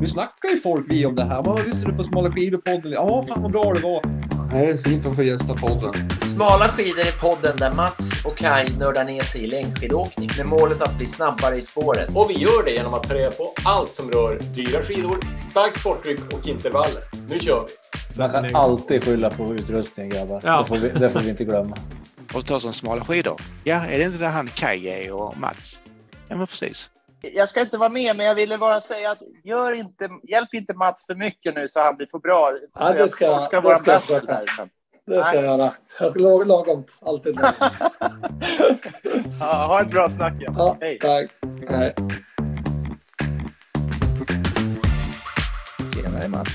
Nu snackar ju folk vi om det här. Vad lyssnar du på Smala skidor-podden? Ja, fan vad bra det var. Nej, fint att få gästa podden. Smala skidor är podden där Mats och Kai nördar ner sig i längdskidåkning med målet att bli snabbare i spåret. Och vi gör det genom att ta reda på allt som rör dyra skidor, starkt sporttryck och intervaller. Nu kör vi! Man kan alltid skylla på utrustningen grabbar. Ja. Det, får vi, det får vi inte glömma. och ta som smala skidor. Ja, är det inte där han Kaj är och Mats? Ja, men precis. Jag ska inte vara med, men jag ville bara säga att gör inte, hjälp inte Mats för mycket nu så han blir för bra. Ja, det ska- jag ska det vara ska jag bättre försöka. Det ska jag göra. Jag ska lag- lagom. Alltid lagom. Ja, ha ett bra snack. Ja. Ja, Hej. tack. Hej. Tjenare Mats.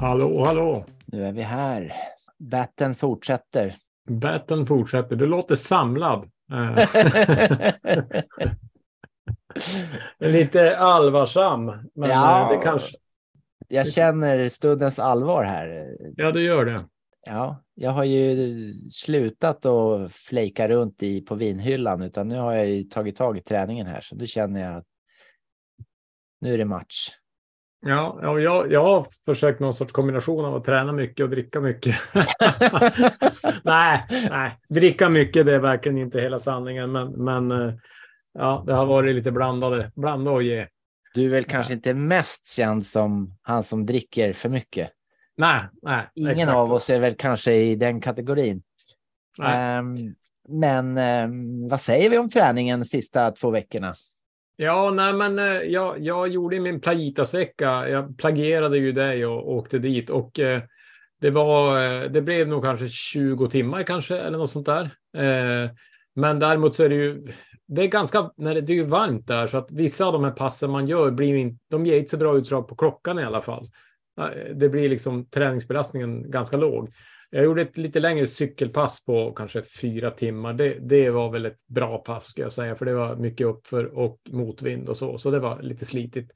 Hallå, hallå! Nu är vi här. Batten fortsätter. Batten fortsätter. Du låter samlad. Lite allvarsam. Men Ja. eh, det kanske... Jag känner stundens allvar här. Ja, du gör det. Ja, jag har ju slutat att flejka runt i på vinhyllan, utan nu har jag tagit tag i träningen här, så då känner jag att nu är det match. Ja, ja jag, jag har försökt någon sorts kombination av att träna mycket och dricka mycket. nej, nej, dricka mycket det är verkligen inte hela sanningen, men, men eh, ja, det har varit lite blandade, blanda och ge. Du är väl kanske inte mest känd som han som dricker för mycket. Nej, nej. Ingen av så. oss är väl kanske i den kategorin. Ehm, men ehm, vad säger vi om träningen de sista två veckorna? Ja, nej, men eh, jag, jag gjorde min plagitasvecka. Jag plagierade ju dig och åkte dit och eh, det var, eh, det blev nog kanske 20 timmar kanske eller något sånt där. Eh, men däremot så är det ju, det är ganska, när det, det är ju varmt där så att vissa av de här passen man gör blir ju inte, de ger inte så bra utslag på klockan i alla fall. Det blir liksom träningsbelastningen ganska låg. Jag gjorde ett lite längre cykelpass på kanske fyra timmar. Det, det var väl ett bra pass ska jag säga, för det var mycket uppför och motvind och så, så det var lite slitigt.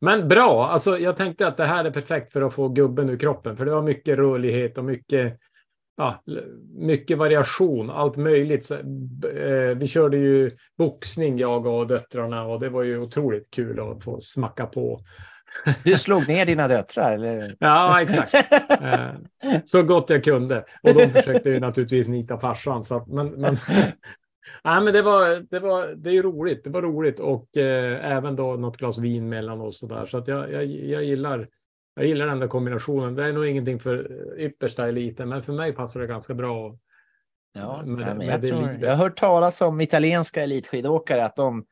Men bra, alltså jag tänkte att det här är perfekt för att få gubben ur kroppen, för det var mycket rörlighet och mycket, ja, mycket variation, allt möjligt. Eh, vi körde ju boxning, jag och döttrarna, och det var ju otroligt kul att få smacka på. Du slog ner dina döttrar, eller? Ja, exakt. Eh, så gott jag kunde. Och de försökte ju naturligtvis nita farsan. Så att, men, men, nej, men det, var, det, var, det är roligt. Det var roligt och eh, även då något glas vin mellan oss och där. Så att jag, jag, jag, gillar, jag gillar den där kombinationen. Det är nog ingenting för yppersta eliten, men för mig passar det ganska bra. Ja, Med- men med jag, tror, jag har hört talas om italienska elitskidåkare att de,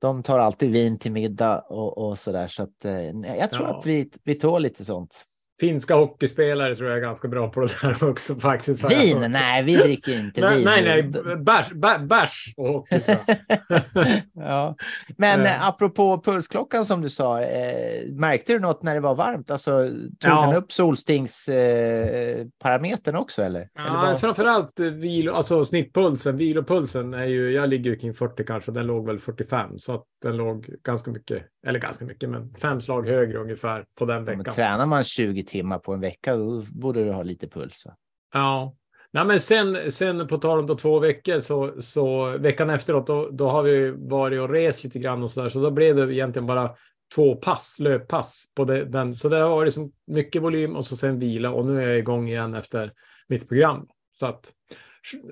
de tar alltid vin till middag och, och så där. Så att, eh, jag tror Ja. att vi, vi tål lite sånt. Finska hockeyspelare tror jag är ganska bra på det där också faktiskt. Vin? Nej, vi dricker inte Nej, vin. nej, nej, bärs, bä- bärs och hockey ja. Men Eh. eh, apropå pulsklockan som du sa, eh, märkte du något när det var varmt? Alltså, tog Ja. den upp solstingsparametern eh, också eller? eller Ja, vad- framförallt eh, vilo, alltså snittpulsen, vilopulsen är ju, jag ligger ju kring 40 kanske, den låg väl 45 så att den låg ganska mycket, eller ganska mycket, men fem slag högre ungefär på den Ja, men veckan. tränar man 20 timmar på en vecka, då borde du ha lite puls. Va? Ja, Nej, men sen, sen på tal om då två veckor så, så veckan efteråt då, då har vi varit och rest lite grann och så där, så då blev det egentligen bara två pass, löppass på det, den. Så det har varit liksom mycket volym och så sen vila och nu är jag igång igen efter mitt program. Så att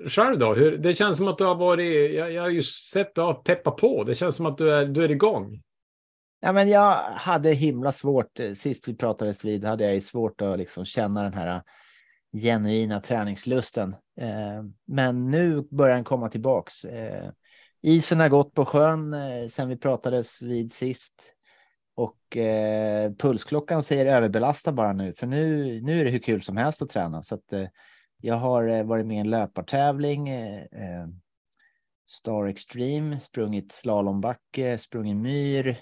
själv då, hur, det känns som att du har varit, jag, jag har ju sett att du har peppat på, det känns som att du är, du är igång. Ja, men jag hade himla svårt, eh, sist vi pratades vid hade jag ju svårt att liksom känna den här eh, genuina träningslusten. Eh, men nu börjar den komma tillbaks. Isen har gått på sjön sen vi pratades vid sist. Och eh, pulsklockan säger överbelasta bara nu, för nu, nu är det hur kul som helst att träna. Så att, eh, jag har varit med i en löpartävling, eh, Star Extreme, sprungit slalombacke, sprungit myr.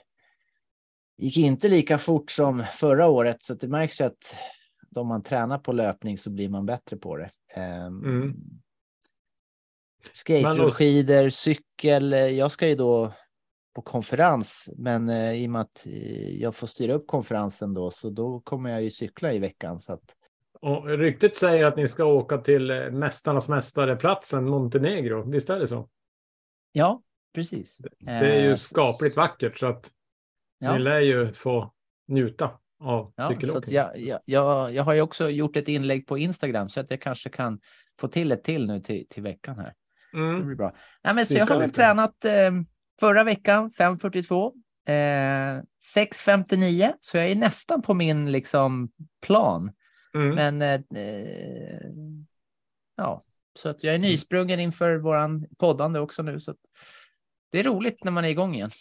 Gick inte lika fort som förra året, så det märks ju att om man tränar på löpning så blir man bättre på det. Um, Mm. Skaterskidor, cykel. eh, Jag ska ju då på konferens, men eh, i och med att eh, jag får styra upp konferensen då, så då kommer jag ju cykla i veckan. Så att, Och ryktet säger att ni ska åka till Mästarnas mästare-platsen Montenegro, visst är det så? ja, precis. Det är ju skapligt vackert så att Ja. ni lär ju få njuta av Ja, så cykelåkning. jag, jag, jag, har ju också gjort ett inlägg på Instagram så att jag kanske kan få till ett till nu till, till veckan här. Det Mm. blir bra. Nej, men så jag har väl tränat eh, förra veckan 5.42, eh, 6.59, så jag är nästan på min liksom plan. Mm. Men eh, eh, ja, så att jag är nysprungen inför våran poddande också nu. Så det är roligt när man är igång igen.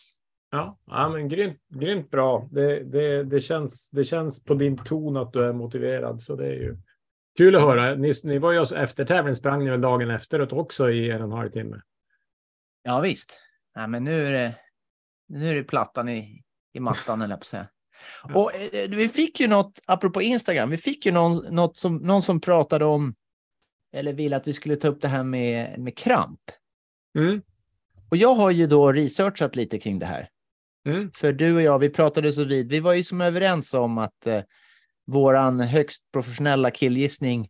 Ja, ja men grymt, grymt bra. Det, det, det, känns, det känns på din ton att du är motiverad, så det är ju kul att höra. Ni, ni var ju efter tävling sprang ni väl dagen efteråt också i en och en halv timme. Ja, visst. Nej, men nu är det, nu är det plattan i, i mattan, eller på att säga. Och eh, vi fick ju något, apropå Instagram, vi fick ju någon, något som, någon som pratade om, eller ville att vi skulle ta upp det här med, med kramp. Mm. Och jag har ju då researchat lite kring det här. Mm. För du och jag, vi pratade så vid, vi var ju som överens om att eh, våran högst professionella killgissning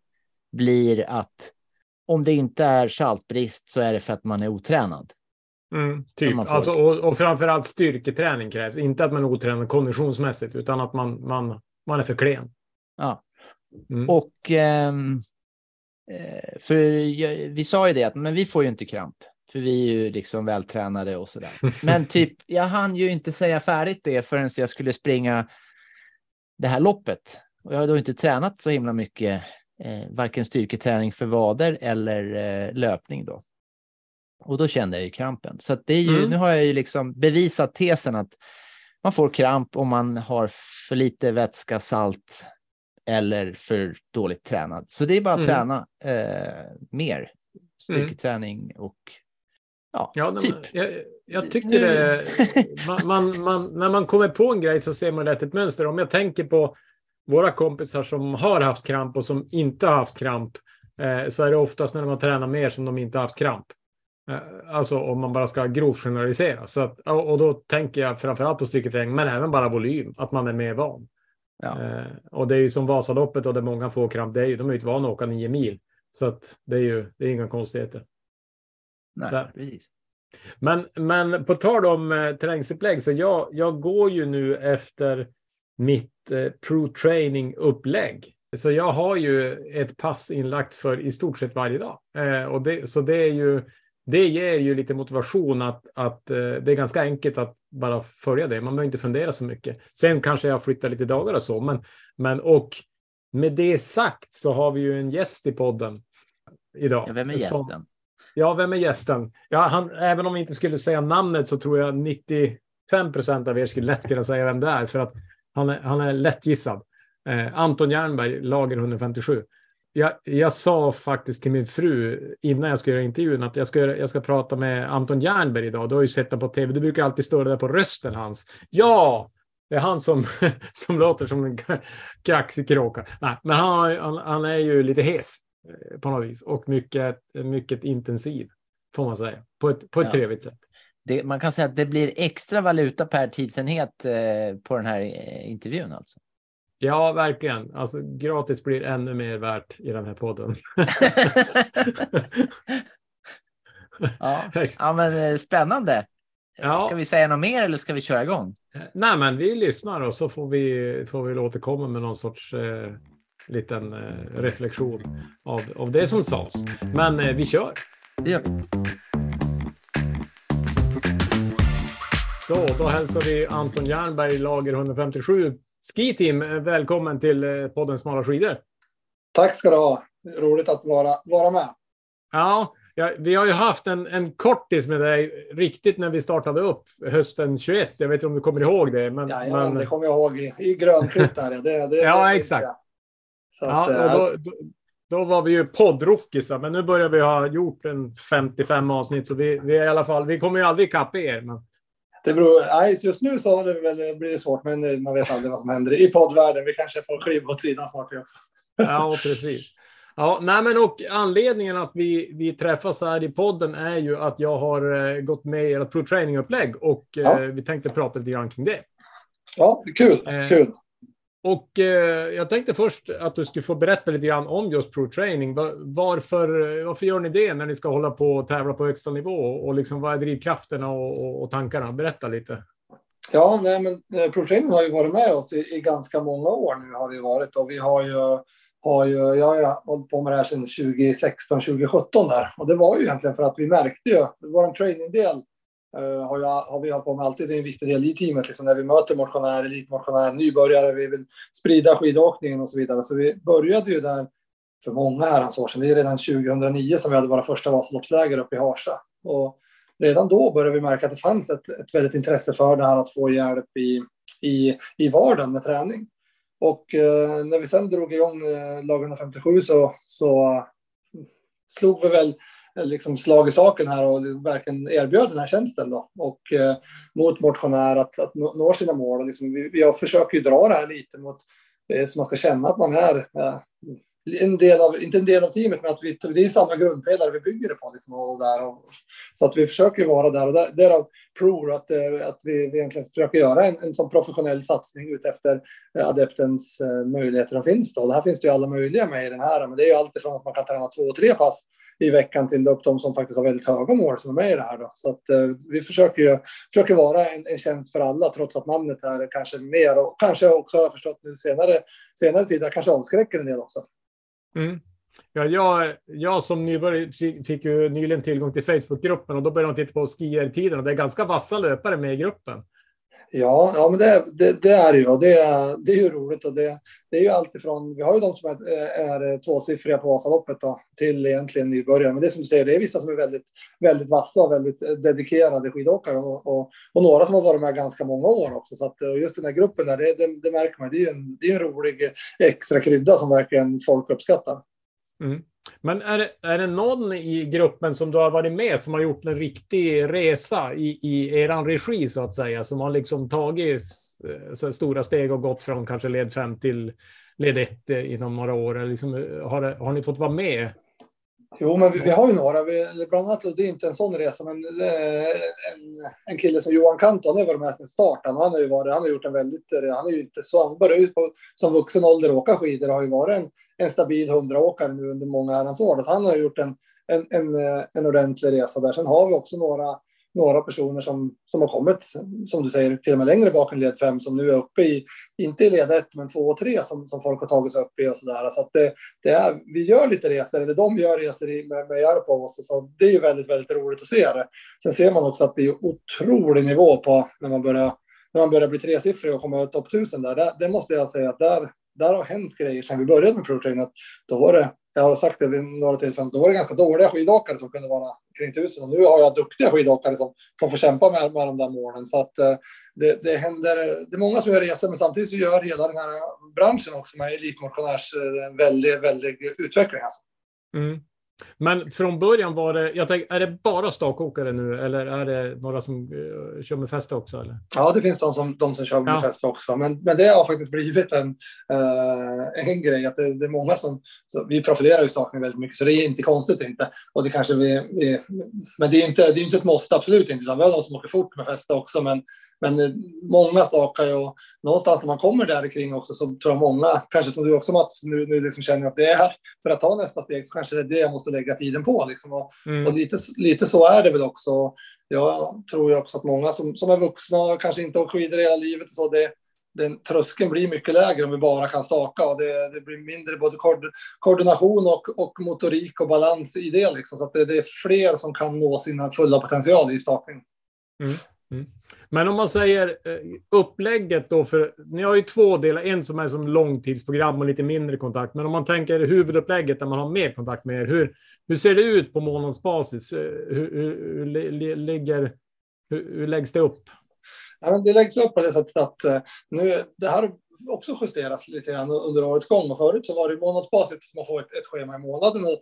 blir att om det inte är saltbrist så är det för att man är otränad. Mm, typ. Alltså, och, och framförallt styrketräning krävs. Inte att man är otränad konditionsmässigt, utan att man, man, man är för klen. Ja. Mm. Och ehm, eh, för vi sa ju det att men vi får ju inte kramp. För vi är ju liksom vältränade och sådär. Men typ, jag hann ju inte säga färdigt det förrän jag skulle springa det här loppet. Och jag har då inte tränat så himla mycket, eh, varken styrketräning för vader eller eh, löpning då. Och då kände jag ju krampen. Så att det är ju, Mm. nu har jag ju liksom bevisat tesen att man får kramp om man har för lite vätska, salt eller för dåligt tränad. Så det är bara att Mm. träna eh, mer styrketräning och ja, Ja, typ. jag, jag tycker Nu- det. Man, man, man, när man kommer på en grej så ser man lätt ett mönster. Om jag tänker på våra kompisar som har haft kramp och som inte har haft kramp eh, så är det oftast när de har tränat mer som de inte har haft kramp. Eh, alltså om man bara ska grovt generalisera. Så att, och, och då tänker jag framförallt på styrketräning, men även bara volym, att man är mer van. Ja. Eh, och det är ju som Vasaloppet och där många får kramp, det är ju, de är ju inte vana att åka nio mil. Så att det är ju det är inga konstigheter. Nej, där. precis. Men, men på tal om eh, träningsupplägg, så jag, jag går ju nu efter mitt eh, pro-training-upplägg. Så jag har ju ett pass inlagt för i stort sett varje dag. Eh, och det, så det är ju, det ger ju lite motivation att, att eh, det är ganska enkelt att bara följa det. Man behöver inte fundera så mycket. Sen kanske jag flyttar lite dagar och så, men, men och med det sagt så har vi ju en gäst i podden idag. Ja, vem är som- gästen? Ja, vem är gästen? Ja, han, även om vi inte skulle säga namnet så tror jag 95 procent av er skulle lätt kunna säga vem det är för att han är, han är lättgissad. Eh, Anton Jernberg, lager 157. Jag, jag sa faktiskt till min fru innan jag skulle göra intervjun att jag ska, göra- jag ska prata med Anton Jernberg idag. Du har ju sett honom på tv. Du brukar alltid stå där på rösten hans. Ja, det är han som, som låter som en kraxig kråka. Nej, men han, han, han är ju lite hes på något vis och mycket, mycket intensiv får man säga på ett, på ett Ja. trevligt sätt. Det, man kan säga att det blir extra valuta per tidsenhet eh, på den här eh, intervjun alltså. Ja, verkligen. Alltså gratis blir ännu mer värt i den här podden. ja. ja, men eh, spännande. Ja. Ska vi säga något mer eller ska vi köra igång? Nej, men vi lyssnar och så får vi, får vi återkomma med någon sorts eh, liten eh, reflektion av, av det som sades. Men eh, vi kör. Det gör vi. Så, då hälsar vi Anton Jernberg, lager 157. Ski Team, eh, välkommen till podden Smala skidor. Tack ska du ha. Roligt att vara, vara med. Ja, ja, vi har ju haft en, en kortis med dig riktigt när vi startade upp hösten 21. Jag vet inte om du kommer ihåg det. Men, Jajamän, men, det kommer jag ihåg i, i grönklitt där. Det, det, Ja, det- exakt. Ja, att, och eh, då, då, då var vi ju poddrockisar, men nu börjar vi ha gjort en 55 avsnitt, så vi, vi är i alla fall, vi kommer ju aldrig ikapp er. Men, det beror, nej, just nu så har det väl, blir det svårt, men eh, man vet aldrig vad som händer i poddvärlden. Vi kanske får kliva åt sidan snart också. ja, precis. Ja, nej, men och anledningen att vi, vi träffas här i podden är ju att jag har eh, gått med i ert pro training-upplägg och eh, Ja. vi tänkte prata lite grann kring det. Ja, kul. Eh, kul. Och eh, jag tänkte först att du skulle få berätta lite grann om just Pro Training. Varför, eh, varför gör ni det när ni ska hålla på och tävla på högsta nivå? Och liksom, vad är drivkrafterna och, och, och tankarna? Berätta lite. Ja, nej, men eh, ProTraining har ju varit med oss i, i, ganska många år nu har det varit och vi har ju, har ju, jag har hållit på med det här sedan 2016, 2017 där och det var ju egentligen för att vi märkte ju, vår trainingdel Eh, har, jag, har vi hållit på med alltid, det är en viktig del i teamet, liksom när vi möter motionärer, elitmotionärer, nybörjare, vi vill sprida skidåkningen och så vidare. Så vi började ju där för många herrans alltså, år sedan, det är redan 2009 som vi hade våra första Vasaloppsläger uppe i Harsa. Och redan då började vi märka att det fanns ett, ett väldigt intresse för det här att få hjälp i, i, i vardagen med träning. Och eh, när vi sen drog igång eh, lag 157 så, så slog vi väl liksom slag i saken här och verkligen erbjöd den här tjänsten då. Och eh, mot motionär att, att nå sina mål. Och liksom, vi, jag försöker ju dra det här lite mot eh, så man ska känna att man är eh, en del av, inte en del av teamet, men att vi, det är samma grundpelare vi bygger det på. Liksom, och där, och, så att vi försöker vara där och där, därav Pro, att, eh, att vi, vi egentligen försöker göra en, en sån professionell satsning utefter eh, adeptens eh, möjligheter som finns. Då. Det här finns det ju alla möjliga med i den här, men det är ju alltifrån att man kan träna två och tre pass i veckan till upp de som faktiskt har väldigt höga mål som är med i det här. Då. Så att, eh, vi försöker, ju, försöker vara en, en tjänst för alla trots att namnet är kanske mer och kanske också har jag förstått nu senare, senare tid, kanske avskräcker en del också. Mm. Ja, jag, jag som nybörjare fick, fick ju nyligen tillgång till Facebookgruppen och då började man titta på skiertiden och det är ganska vassa löpare med i gruppen. Ja, ja men det, det, det är det ju. Det, det är ju roligt och det, det är ju alltifrån, vi har ju de som är, är eh, tvåsiffriga på Vasaloppet då, till egentligen nybörjare. Men det är som du säger, det är vissa som är väldigt, väldigt vassa och väldigt eh, dedikerade skidåkare och, och, och några som har varit med ganska många år också. Så att eh, just den här gruppen där, det, det, det märker man. Det är ju en, det är en rolig extra krydda som verkligen folk uppskattar. Mm. Men är det, är det någon i gruppen som du har varit med som har gjort en riktig resa i, i er regi så att säga, som har liksom tagit eh, så stora steg och gått från kanske led 5 till led 1 eh, inom några år? Liksom, eh, har, det, har ni fått vara med? Jo, men vi, vi har ju några. Vi, bland annat, det är inte en sån resa, men en, en kille som Johan Kanto, han har varit med sedan starten. Han har ju varit, han har gjort en väldigt, han är ju inte så, han började ut på, som vuxen ålder åka skidor, och har ju varit en en stabil hundraåkare nu under många herrans år. Så han har gjort en, en, en, en ordentlig resa där. Sen har vi också några, några personer som, som har kommit, som du säger, till och med längre bak än led 5 som nu är uppe i, inte i led 1 men 2 och 3 som, som folk har tagit sig upp i och sådär. Så att det, det är, vi gör lite resor, eller de gör resor i, med, med hjälp av oss. Så det är ju väldigt, väldigt roligt att se det. Sen ser man också att det är otrolig nivå på när man börjar när man börjar bli tresiffrig och komma upp topp 1000 där. Det, det måste jag säga att där, där har hänt grejer sedan vi började med ProTrain. Då var det, jag har sagt det vid några tillfällen, då var det ganska dåliga skidåkare som kunde vara kring tusen. Och nu har jag duktiga skidåkare som, som får kämpa med, med de där målen. Så att eh, det, det händer, det är många som gör resor, men samtidigt så gör hela den här branschen också med elitmotionärs eh, väldigt, väldigt utveckling. Alltså. Mm. Men från början var det, jag tänker, är det bara stakåkare nu eller är det några som uh, kör med fäste också? Eller? Ja, det finns de som, de som kör med ja. fäste också. Men, men det har faktiskt blivit en, uh, en grej att det, det, är många som, vi profilerar ju stakning väldigt mycket så det är inte konstigt inte. Och det kanske vi, vi men det är inte, det är inte ett måste, absolut inte. Utan vi har de som åker fort med fäste också. Men, men eh, många stakar ju och någonstans när man kommer där kring också så tror jag många, kanske som du också Mats, nu, nu liksom känner att det är för att ta nästa steg så kanske det är det jag måste lägga tiden på. Liksom. Och, mm. och lite, lite så är det väl också. Jag tror ju också att många som, som är vuxna kanske inte har skidor hela livet och så, det, den tröskeln blir mycket lägre om vi bara kan staka och det, det blir mindre både koordination och, och motorik och balans i det. Liksom. Så att det, det, är fler som kan nå sin fulla potential i stakning. Mm. Mm. Men om man säger eh, upplägget då, för ni har ju två delar, en som är som långtidsprogram och lite mindre kontakt. Men om man tänker huvudupplägget där man har mer kontakt med er, hur, hur ser det ut på månadsbasis? Eh, hur, hur, hur, ligger, hur, hur läggs det upp? Ja, det läggs upp på det sättet att eh, nu, det här också justeras lite grann under årets gång. Och förut så var det månadsbasis, man får ett, ett schema i månaden. Och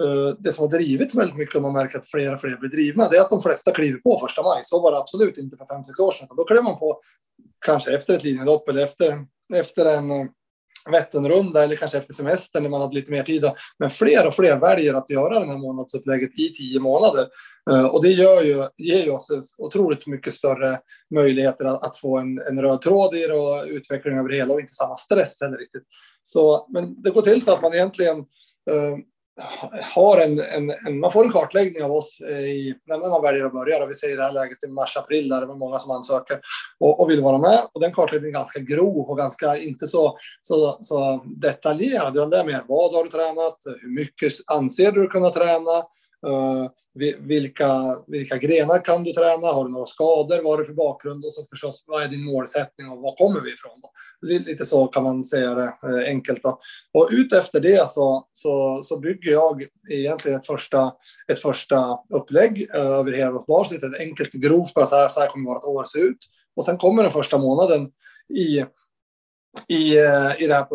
Eh, det som har drivit väldigt mycket och man märker att fler och fler blir drivna, det är att de flesta kliver på första maj. Så var det absolut inte för fem sex år sedan. Då klev man på kanske efter ett linjelopp eller efter, efter en eh, Vätternrunda eller kanske efter semestern när man hade lite mer tid. Men fler och fler väljer att göra det här månadsupplägget i tio månader. Eh, och det gör ju, ger ju oss otroligt mycket större möjligheter att, att få en, en röd tråd i det och utveckling över det hela och inte samma stress heller riktigt. Så, men det går till så att man egentligen har en, en, en, man får en kartläggning av oss eh, i, när man väljer att börja. Vi säger i det här läget i mars-april där det är många som ansöker och, och, vill vara med. Och den kartläggningen är ganska grov och ganska inte så, så, så detaljerad. Det är mer vad har du tränat? Hur mycket anser du kunna träna? Uh, vilka, vilka grenar kan du träna? Har du några skador? Vad har du för bakgrund? Och så förstås, vad är din målsättning och var kommer vi ifrån? Då? Lite så kan man säga det eh, enkelt. Då. Och utefter det så, så, så bygger jag egentligen ett första, ett första upplägg eh, över hela vårt basis. Ett enkelt grovt, bara så här, så här kommer vårt år se ut. Och sen kommer den första månaden i i, eh, i det här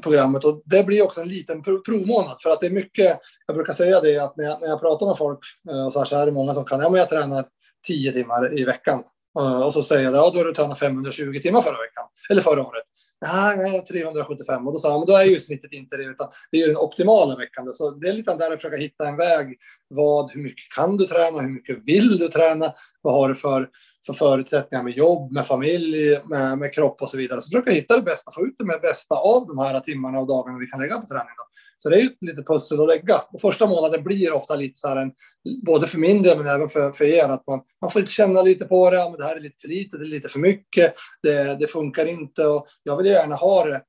programmet. Och det blir också en liten provmånad för att det är mycket. Jag brukar säga det att när jag, när jag pratar med folk eh, och så här, så är det många som kan. Ja, men jag tränar tio timmar i veckan eh, och så säger jag ja, då har du tränat 520 timmar förra veckan eller förra året. Nej, 375 och då sa han, men då är ju snittet inte det, utan det är ju den optimala veckan. Så det är lite där att försöka hitta en väg. Vad, hur mycket kan du träna? Hur mycket vill du träna? Vad har du för för förutsättningar med jobb, med familj, med, med kropp och så vidare. Så försöka hitta det bästa, få ut det bästa av de här timmarna och dagarna vi kan lägga på träning. Då. Så det är ju lite pussel att lägga. Och första månaden blir ofta lite så här, en, både för min del men även för, för er, att man, man får känna lite på det. Ja, men det här är lite för lite, det är lite för mycket, det, det funkar inte. Och jag vill gärna ha det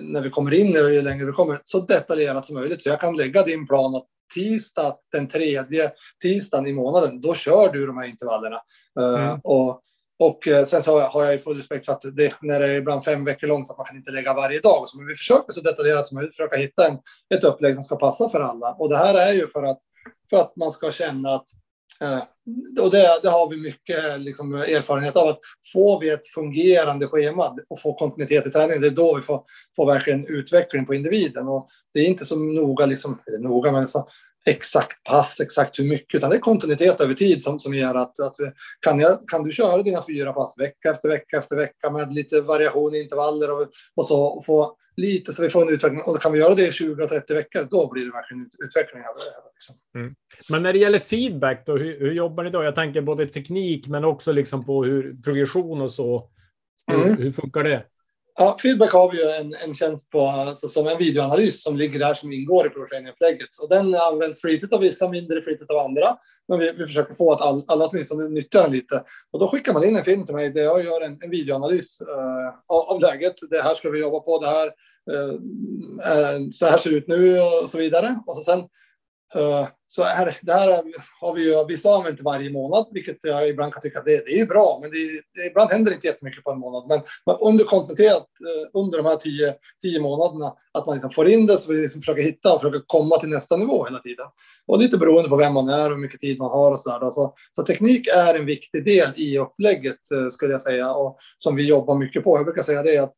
när vi kommer in och ju längre vi kommer, så detaljerat som möjligt. Så jag kan lägga din plan att tisdag, den tredje tisdagen i månaden, då kör du de här intervallerna. Eh, mm. och, och eh, sen så har jag ju full respekt för att det, när det är ibland fem veckor långt, att man kan inte lägga varje dag. Så vi försöker så detaljerat som möjligt försöka hitta en, ett upplägg som ska passa för alla. Och det här är ju för att, för att man ska känna att eh, Eh, och det, det, har vi mycket liksom, erfarenhet av. att Får vi ett fungerande schema och får kontinuitet i träningen, det är då vi får, får verkligen utveckling på individen. Och det är inte så noga, liksom, noga men så, exakt pass, exakt hur mycket, utan det är kontinuitet över tid som, som gör att, att kan, jag, kan du köra dina fyra pass vecka efter vecka efter vecka med lite variation i intervaller och, och så och få lite så vi får en utveckling och kan vi göra det i 20-30 veckor, då blir det verkligen utveckling av det. Liksom. Mm. Men när det gäller feedback, då, hur, hur, jobbar ni då? Jag tänker både teknik men också liksom på hur progression och så. Hur, mm. hur funkar det? Ja, Feedback har vi ju en, en tjänst på, alltså, som en videoanalys som ligger där som ingår i projektupplägget. Och den används flitigt av vissa, mindre flitigt av andra. Men vi, vi försöker få att all, alla åtminstone nyttjar den lite. Och då skickar man in en film till mig där jag gör en, en videoanalys uh, av, av, läget. Det här ska vi jobba på, det här, uh, så här ser det ut nu och så vidare. Och så sen Eh, så här, det här har vi ju vissa använt varje månad, vilket jag ibland kan tycka att det, det är bra, men det, det, ibland händer inte jättemycket på en månad. Men, men under kontinuitet eh, under de här tio, tio månaderna, att man liksom får in det så vi liksom försöker hitta och försöker komma till nästa nivå hela tiden. Och lite beroende på vem man är och hur mycket tid man har och så där. Så, så teknik är en viktig del i upplägget eh, skulle jag säga och som vi jobbar mycket på. Jag brukar säga det att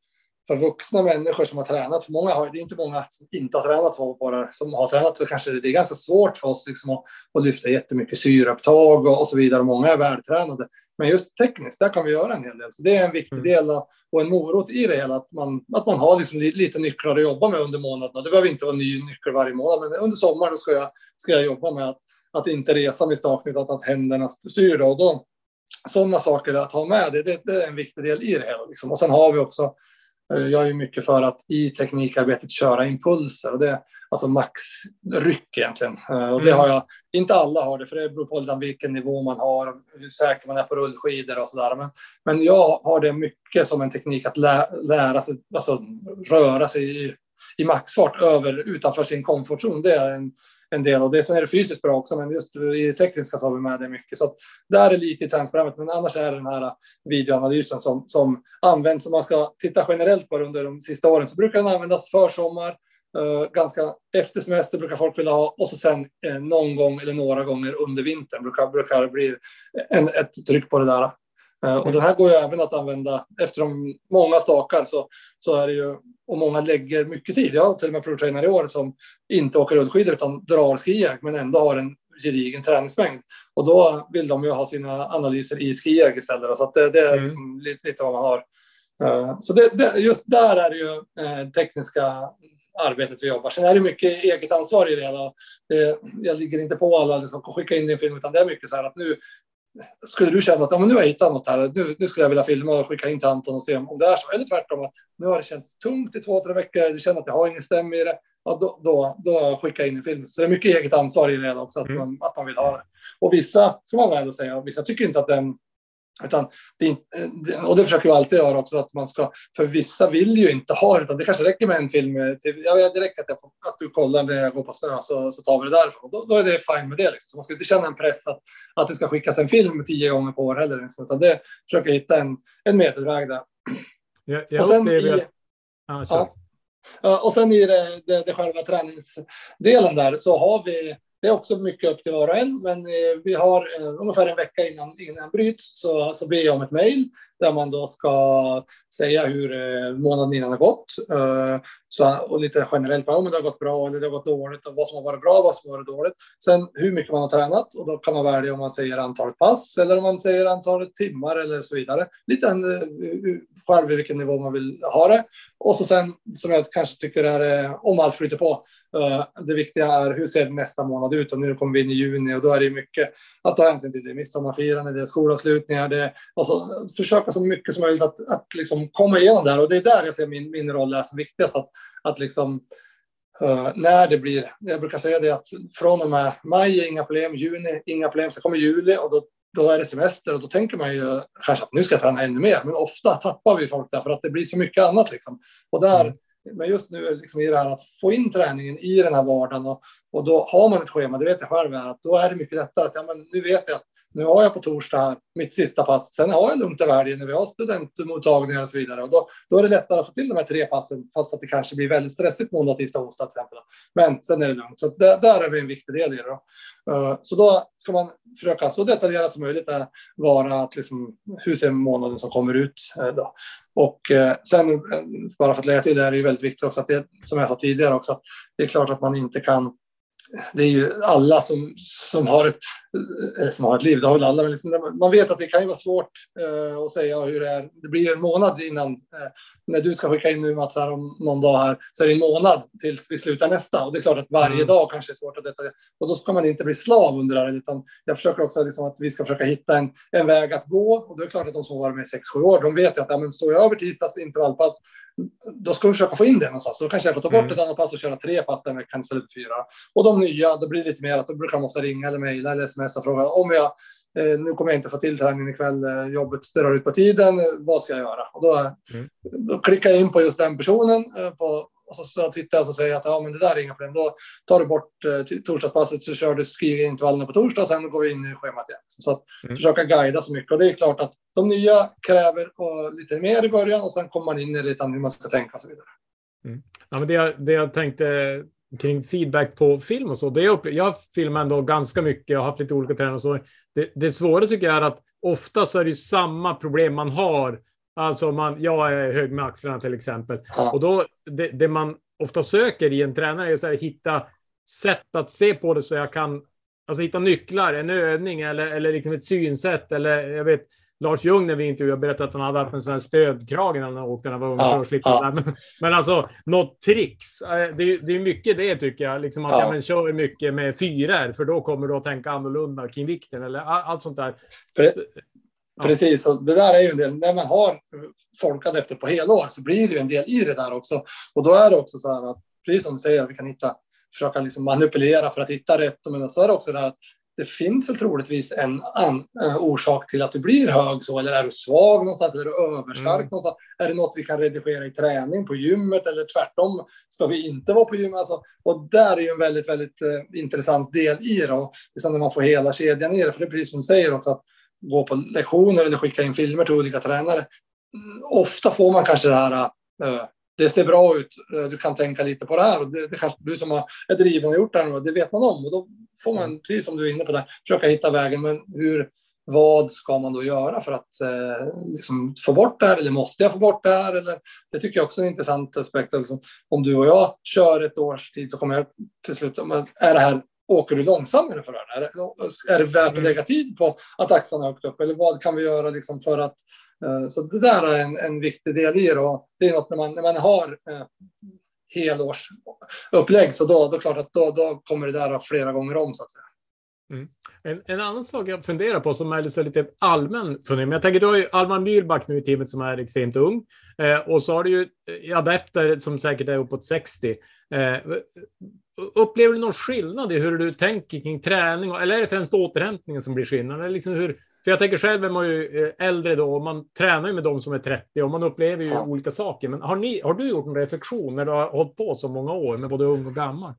för vuxna människor som har tränat, för många har, det är inte många som inte har tränat svavelborrar som har tränat, så kanske det är ganska svårt för oss liksom att, att lyfta jättemycket syreupptag och, och så vidare. Många är vältränade. Men just tekniskt, där kan vi göra en hel del. Så det är en viktig mm. del och en morot i det hela, att man, att man har liksom lite nycklar att jobba med under månaderna. Det behöver inte vara ny nyckel varje månad, men under sommaren ska jag, ska jag jobba med att, att inte resa med stakning, att, att händerna styr. Och då, sådana saker att ha med, det, det, det, är en viktig del i det hela. Liksom. Och sen har vi också jag är mycket för att i teknikarbetet köra impulser och det alltså maxryck egentligen. Eh, och det mm. har jag. Inte alla har det, för det beror på vilken nivå man har och hur säker man är på rullskidor och så där. Men, men jag har det mycket som en teknik att lä, lära sig, alltså röra sig i, i maxfart över utanför sin komfortzon. Det är en en del av det. Sen är det fysiskt bra också, men just i det tekniska så har vi med det mycket. Så där är lite i träningsprogrammet, men annars är det den här videoanalysen som, som används. Om man ska titta generellt på det under de sista åren så brukar den användas för sommar, Uh, ganska efter semester brukar folk vilja ha och så sen uh, någon gång eller några gånger under vintern brukar, brukar bli en, ett tryck på det där. Uh, och den här går ju även att använda efter de många stakar så, så är det ju och många lägger mycket tid. Jag har till och med provtränare i år som inte åker rullskidor utan drar skijak men ändå har en gedigen träningsmängd. Och då vill de ju ha sina analyser i skijak istället. Så det, det, är mm. liksom lite, lite, vad man har. Uh, så det, det, just där är det ju uh, tekniska arbetet vi jobbar. Sen är det mycket eget ansvar i det hela. jag ligger inte på alla liksom, skicka in din film, utan det är mycket så här att nu skulle du känna att ja, men nu har jag hittat något här, nu, nu skulle jag vilja filma och skicka in till Anton och se om, det är så. Eller tvärtom, att nu har det känts tungt i två, tre veckor, du känner att jag har ingen stämma i det. Ja, då, då, då skickar jag in en film. Så det är mycket eget ansvar i det också, att, Mm. man, att man vill ha det. Och vissa, ska man väl säga, vissa tycker inte att den utan det inte, det- och det försöker jag alltid göra också, att man ska, för vissa vill ju inte ha det, utan det kanske räcker med en film. eh, Till, ja, det räcker att, jag får, att du kollar när jag går på snö, så, så tar vi det därifrån. Då, då är det fine med det. Liksom. Så man ska inte känna en press att, att det ska skickas en film tio gånger på år heller. Liksom, utan det försöker hitta en, en medelväg där. Jag, jag och sen upplever i. Ja. Ja, och sen i det, det, det själva träningsdelen där så har vi, det är också mycket upp till var och en, men eh, vi har eh, ungefär en vecka innan, innan bryts så, så ber jag om ett mejl där man då ska säga hur eh, månaden innan har gått. Eh, så, och lite generellt, om det har gått bra eller det har gått dåligt, och vad som har varit bra, vad som har varit dåligt. Sen hur mycket man har tränat och då kan man välja om man säger antalet pass eller om man säger antalet timmar eller så vidare. Lite en, eh, själv i vilken nivå man vill ha det. Och så sen, som jag kanske tycker är, eh, om allt flyter på, Eh, det viktiga är hur ser nästa månad ut? Och nu kommer vi in i juni och då är det mycket att ta hänsyn till. Det är midsommarfirande, det är skolavslutningar, det är, och så försöka så mycket som möjligt att, att liksom komma igenom där. Och det är där jag ser min, min roll är som viktigast. Att, att liksom, Uh, när det blir, jag brukar säga det att från och med maj är inga problem, juni inga problem, så kommer juli och då då är det semester och då tänker man ju kanske att nu ska jag träna ännu mer. Men ofta tappar vi folk där för att det blir så mycket annat. Liksom. Och där, Mm. Men just nu liksom i det här att få in träningen i den här vardagen och, och då har man ett schema, det vet jag själv, att då är det mycket lättare att ja, men nu vet jag att nu har jag på torsdag här mitt sista pass. Sen har jag lugnt över helgen när vi har studentmottagningar och så vidare. Och då, då är det lättare att få till de här tre passen, fast att det kanske blir väldigt stressigt måndag, tisdag, onsdag till exempel. Men sen är det lugnt. Så där, där är vi en viktig del i det. Då. Uh, så då ska man försöka så detaljerat som möjligt där, vara att liksom, hur ser månaden som kommer ut. Uh, då. Och eh, sen, bara för att lägga till det, är det ju väldigt viktigt också att det, som jag sa tidigare också, att det är klart att man inte kan det är ju alla som, som, har ett, som har ett liv, det har väl alla, men liksom, man vet att det kan ju vara svårt eh, att säga hur det är. Det blir en månad innan, eh, när du ska skicka in nu Mats här om någon dag här, så är det en månad tills vi slutar nästa. Och det är klart att varje Mm. dag kanske är svårt att detta. Och då ska man inte bli slav under det här, utan jag försöker också liksom att vi ska försöka hitta en, en väg att gå. Och det är klart att de som har varit med i 6-7 år, de vet ju att ja, men står jag över tisdags intervallpass, då ska vi försöka få in det någonstans. Så då kanske jag får ta bort Mm. ett annat pass och köra tre pass den veckan istället för fyra. Och de nya, då blir det lite mer att då brukar de ofta ringa eller mejla eller smsa och fråga om jag eh, nu kommer jag inte få till träningen ikväll, eh, jobbet drar ut på tiden, eh, vad ska jag göra? Och då, Mm. då klickar jag in på just den personen eh, på, och så, så tittar jag och säger att ja, men det där är inga problem. Då tar du bort eh, torsdagspasset så kör du skriver intervallerna på torsdag och sen går vi in i schemat igen. Så att Mm. försöka guida så mycket. Och det är klart att de nya kräver och lite mer i början och sen kommer man in i lite hur man ska tänka och så vidare. Ja, men det, jag, det jag tänkte kring feedback på film och så, det jag, jag filmar ändå ganska mycket och har haft lite olika tränare och så. Det, det svåra tycker jag är att ofta så är det samma problem man har. Alltså man, jag är hög med axlarna till exempel. Och då, det, det man ofta söker i en tränare är här, hitta sätt att se på det så jag kan alltså hitta nycklar, en övning eller, eller liksom ett synsätt. Eller jag vet, Lars Ljung när vi intervjuade berättade att han hade haft en sån här stödkrage när han åkte när han var ung. Ja, att ja. det. Men, men alltså, något tricks. Eh, Det är, det är mycket det tycker jag. Liksom att Ja. ja. men, kör mycket med fyror, för då kommer du att tänka annorlunda kring vikten eller all- allt sånt där. Så- Ja. Precis, och det där är ju en del. När man har folkadepter på helår så blir det ju en del i det där också. Och då är det också så här att, precis som du säger, vi kan hitta, försöka liksom manipulera för att hitta rätt. Men så är det också det här att det finns väl troligtvis en an, eh, orsak till att du blir hög så, eller är du svag någonstans, eller är du överstark Mm. någonstans? Är det något vi kan redigera i träning på gymmet, eller tvärtom, ska vi inte vara på gymmet? Alltså, och där är ju en väldigt, väldigt eh, intressant del i det, och liksom när man får hela kedjan i det, för det är precis som du säger också, att gå på lektioner eller skicka in filmer till olika tränare. Mm, Ofta får man kanske det här, eh, det ser bra ut, eh, du kan tänka lite på det här. Och det, det kanske du som har, är driven och gjort det här nu, det vet man om. Och då får man, precis som du är inne på, det, försöka hitta vägen. Men hur, vad ska man då göra för att eh, liksom få bort det här? Eller måste jag få bort det här? Eller, det tycker jag också är en intressant aspekt. Alltså, om du och jag kör ett års tid så kommer jag till slut, är det här Åker du långsammare för här? Är det, är det värt att Mm. lägga tid på att axlarna högt upp? Eller vad kan vi göra liksom för att... eh, Så det där är en, en viktig del i det. Och det är något när man, när man har eh, helårsupplägg, så då, då, klart att då, då kommer det där flera gånger om så att säga. En, en, annan sak jag funderar på som är lite allmän fundering, jag tänker du har ju Alman Myhlback nu i teamet som är extremt ung eh, och så har du ju eh, adepter som säkert är uppåt 60. Eh, upplever du någon skillnad i hur du tänker kring träning eller är det främst återhämtningen som blir skillnaden? Liksom hur, för jag tänker själv är man ju eh, äldre då och man tränar ju med de som är 30 och man upplever ju ja. olika saker. Men har, ni, har du gjort en reflektion när du har hållit på så många år med både ung och gammal?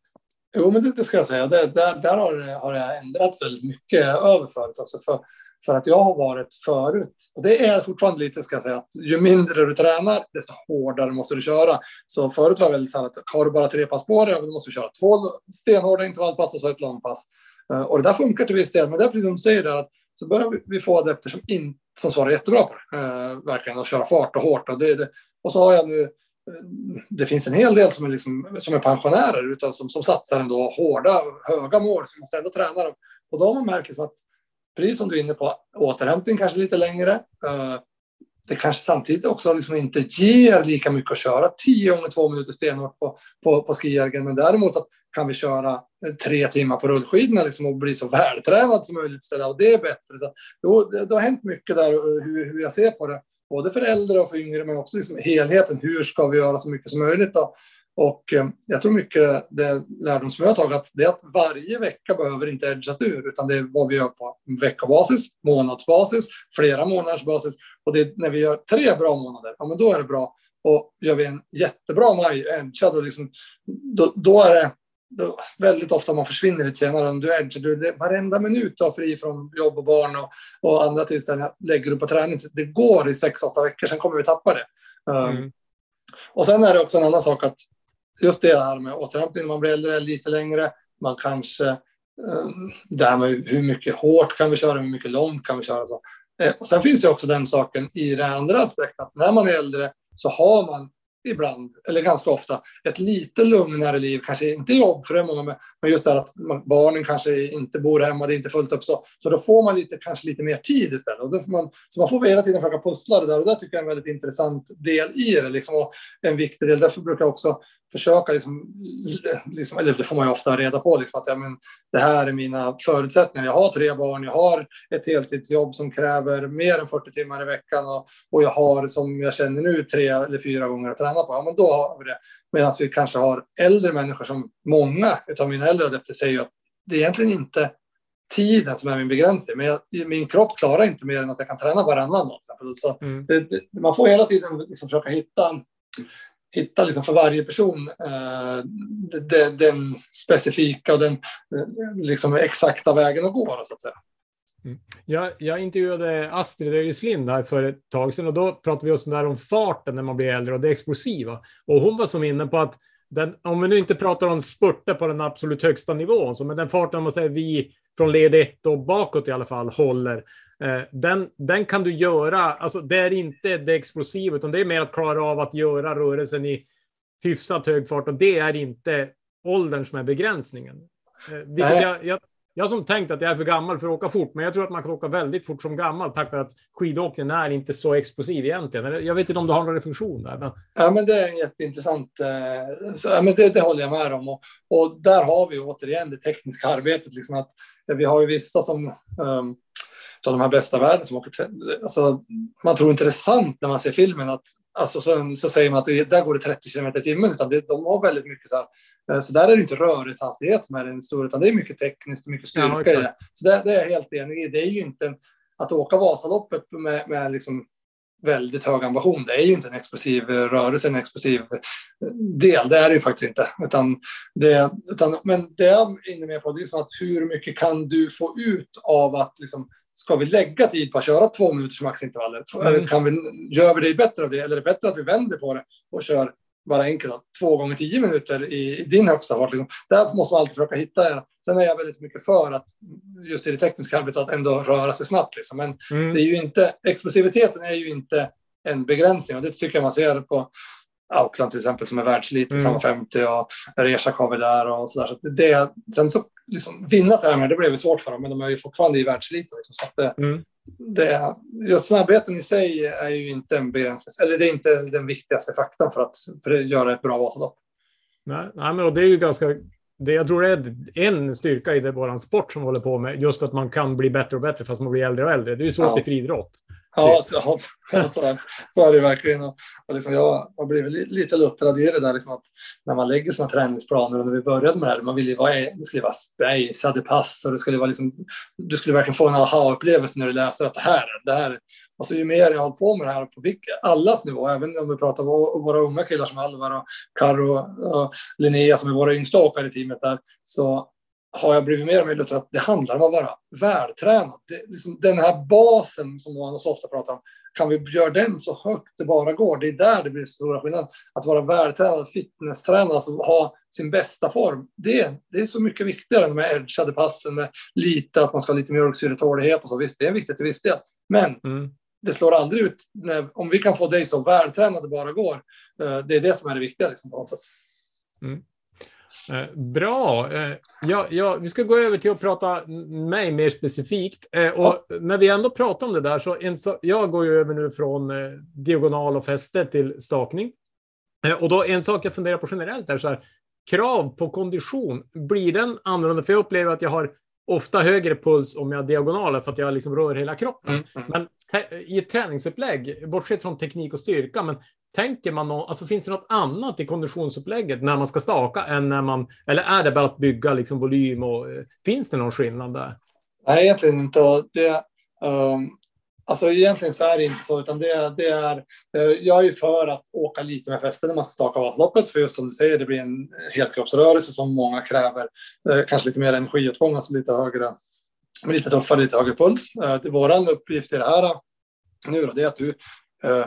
Jo, men det, det ska jag säga. Det, där där har, har jag ändrats väldigt mycket över förut också. För, för att jag har varit förut, och det är fortfarande lite, ska jag säga, att ju mindre du tränar, desto hårdare måste du köra. Så förut var det väldigt så här att har du bara tre pass på dig, då måste du köra två stenhårda intervallpass och så ett långpass. Eh, och det där funkar till viss del, men det är precis som du säger där, att så börjar vi få adepter som, in, som svarar jättebra på det, eh, verkligen, och köra fart och hårt. Och, det, det, och så har jag nu eh, det finns en hel del som är, liksom, som är pensionärer utan som, som satsar ändå hårda, höga mål, som måste ändå träna dem. Och då har man märkt liksom att, precis som du är inne på, återhämtning kanske lite längre. Eh, det kanske samtidigt också liksom inte ger lika mycket att köra tio gånger två minuter stenhårt på, på, på skijärgen. Men däremot att kan vi köra eh, tre timmar på rullskidorna liksom och bli så vältränad som möjligt istället. Och det är bättre. Så då, det, det har hänt mycket där eh, hur, hur jag ser på det både för äldre och för yngre, men också liksom helheten. Hur ska vi göra så mycket som möjligt? Då? Och eh, jag tror mycket det lärdom som jag har tagit, det är att varje vecka behöver inte edgat ur, utan det är vad vi gör på veckobasis, månadsbasis, flera månaders basis. Och det är när vi gör tre bra månader, ja, men då är det bra. Och gör vi en jättebra maj, edgad, och liksom, då, då är det då, väldigt ofta man försvinner lite senare. Om du edgar, du, varenda minut du har fri från jobb och barn och, och andra tillställningar lägger du på träning. Det går i sex, åtta veckor, sen kommer vi tappa det. Um, mm. och sen är det också en annan sak att just det här med återhämtning, man blir äldre lite längre, man kanske eh, det här med hur mycket hårt kan vi köra, hur mycket långt kan vi köra. Så. Eh, och sen finns det också den saken i det andra aspekten, att när man är äldre så har man ibland, eller ganska ofta, ett lite lugnare liv. Kanske inte jobb för det många, men just det att barnen kanske inte bor hemma, det är inte fullt upp så. Så då får man lite, kanske lite mer tid istället. Och då får man, så man får hela tiden försöka pussla det där och det tycker jag är en väldigt intressant del i det. Liksom, och en viktig del. Därför brukar jag också försöka, liksom, liksom, eller det får man ju ofta reda på, liksom, att ja, men, det här är mina förutsättningar. Jag har tre barn, jag har ett heltidsjobb som kräver mer än 40 timmar i veckan och, och jag har, som jag känner nu, tre eller fyra gånger att träna på. Ja, men då har vi det. Medan vi kanske har äldre människor som många av mina äldre adepter säger att det är egentligen inte tiden som är min begränsning. Men jag, min kropp klarar inte mer än att jag kan träna varannan dag. Så mm. det, det, man får hela tiden liksom försöka hitta hitta liksom för varje person eh, den, den, specifika och den eh, liksom exakta vägen att gå. Så att säga. Mm. Jag, jag intervjuade Astrid Öjeslind här för ett tag sedan och då pratade vi just där om farten när man blir äldre och det explosiva. Och hon var som inne på att den, om vi nu inte pratar om spurter på den absolut högsta nivån, så med den farten om man säger vi från led 1 och bakåt i alla fall håller, den, den kan du göra, alltså det är inte det explosiva, utan det är mer att klara av att göra rörelsen i hyfsat hög fart och det är inte åldern som är begränsningen. Eh, jag, jag, jag som tänkt att jag är för gammal för att åka fort, men jag tror att man kan åka väldigt fort som gammal tack vare att skidåkningen är inte så explosiv egentligen. Jag vet inte om du har någon reflektion där. Men... Ja, men det är en jätteintressant. Eh, så, ja, men det, det håller jag med om och, och där har vi återigen det tekniska arbetet. Liksom att, vi har ju vissa som um, av de här bästa världen som åker alltså, Man tror inte det är sant när man ser filmen att alltså, så, så säger man att det, där går det 30 kilometer i timmen, utan det, de har väldigt mycket så här. Eh, så där är det inte rörelsehastighet som är den stora, utan det är mycket tekniskt och mycket styrka ja, i det. Så det, det är jag helt enig i. Det är ju inte en, att åka Vasaloppet med, med liksom väldigt hög ambition. Det är ju inte en explosiv rörelse, en explosiv del. Det är det ju faktiskt inte. Utan det, utan, men det jag är inne med på det är att hur mycket kan du få ut av att liksom Ska vi lägga tid på att köra två minuters maxintervaller? Mm. Kan vi, gör vi det bättre av det? Eller är det bättre att vi vänder på det och kör bara enkelt två gånger tio minuter i, i din högsta fart? Liksom. Där måste man alltid försöka hitta. Sen är jag väldigt mycket för att just i det tekniska arbetet att ändå röra sig snabbt. Liksom. Men mm. det är ju inte, explosiviteten är ju inte en begränsning och det tycker jag man ser på Auckland till exempel som är världselit i mm. 50 och Reshak har vi där och så där. Så det, sen så liksom, vinna tävlingar, det blev svårt för dem, men de är ju fortfarande i världseliten. Liksom, så det, mm. det, just snabbheten i sig är ju inte en begränsning, eller det är inte den viktigaste faktorn för att, göra ett bra Vasalopp. Nej, nej, men det är ju ganska det jag tror är en styrka i det våran sport som vi håller på med, just att man kan bli bättre och bättre fast man blir äldre och äldre. Det är ju svårt Ja. i friidrott. Ja, så, ja så, så är det verkligen. Och, och liksom jag har blivit li- lite luttrad i det där liksom att när man lägger sina träningsplaner och när vi började med det här, man ville ju vara, det skulle vara spacade pass och det skulle vara liksom, du skulle verkligen få en aha-upplevelse när du läser att det här, det här. Och så ju mer jag har hållit på med det här på vilka, allas nivå, även om vi pratar om våra, unga killar som Alvar och Karo och Linnea som är våra yngsta åkare i teamet där, så har jag blivit mer och mer luttrad att det handlar om att vara vältränad. Det, liksom, den här basen som man så ofta pratar om, kan vi göra den så högt det bara går? Det är där det blir stora skillnad. Att vara vältränad, fitnesstränad, alltså ha sin bästa form. Det, det är så mycket viktigare än de här edgade passen med lite, att man ska ha lite mjölksyretålighet och så. Visst, det är viktigt till viss del. Men Mm. det slår aldrig ut när, om vi kan få dig så vältränad det bara går. eh, Det är det som är det viktiga liksom, på något sätt. Eh, Bra. Eh, Ja, ja, vi ska gå över till att prata mig mer specifikt. Eh, Och när vi ändå pratar om det där så, en, så jag går ju över nu från eh, diagonal och fäste till stakning. Eh, Och då en sak jag funderar på generellt är så här, krav på kondition, blir den annorlunda? För jag upplever att jag har ofta högre puls om jag har diagonaler för att jag liksom rör hela kroppen. Mm, mm. Men i ett träningsupplägg, bortsett från teknik och styrka, men tänker man nå- alltså finns det något annat i konditionsupplägget när man ska staka än när man, eller är det bara att bygga liksom volym och eh, finns det någon skillnad där? Nej, egentligen inte. Det, um, alltså egentligen så är det inte så, utan det, det är, eh, jag är ju för att åka lite med fäste när man ska staka Vasaloppet, för just som du säger, det blir en helkroppsrörelse som många kräver, eh, kanske lite mer energiåtgång, alltså lite högre, lite tuffare, lite högre puls. Eh, uppgift i det här eh, nu då, det är att du eh,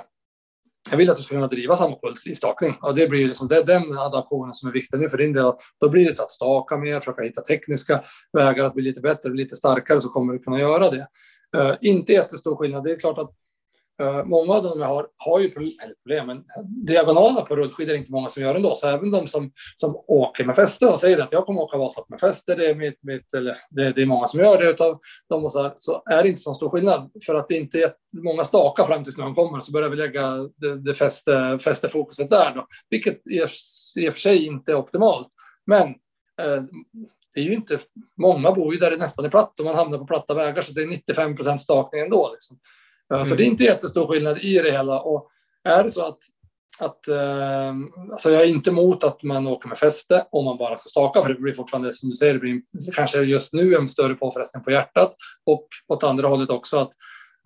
jag vill att du ska kunna driva samma puls i stakning. Och det blir liksom, det är den adaptionen som är viktig nu för din del. Då blir det att staka mer, försöka hitta tekniska vägar att bli lite bättre, lite starkare så kommer du kunna göra det. Uh, inte jättestor skillnad. Det är klart att Eh, många av dem jag har, har ju problem, eller problem, men diagonala på rullskidor är inte många som gör ändå. Så även de som, som åker med fäste och säger att jag kommer åka Vasalopp med fäste, det är, mitt, mitt, eller det, det är många som gör det utav dem och så, här, så är det inte så stor skillnad. För att det inte är många stakar fram tills snön kommer så börjar vi lägga det, det fäste, fästefokuset där då. Vilket i, i och för sig inte är optimalt. Men eh, det är ju inte, många bor ju där det nästan är platt och man hamnar på platta vägar så det är 95 procent stakning ändå. Liksom. Eh, Så Mm. det är inte jättestor skillnad i det hela. Och är det så att, att eh, alltså jag är inte emot att man åker med fäste om man bara ska staka, för det blir fortfarande som du säger, det blir kanske just nu en större påfrestning på hjärtat och åt andra hållet också att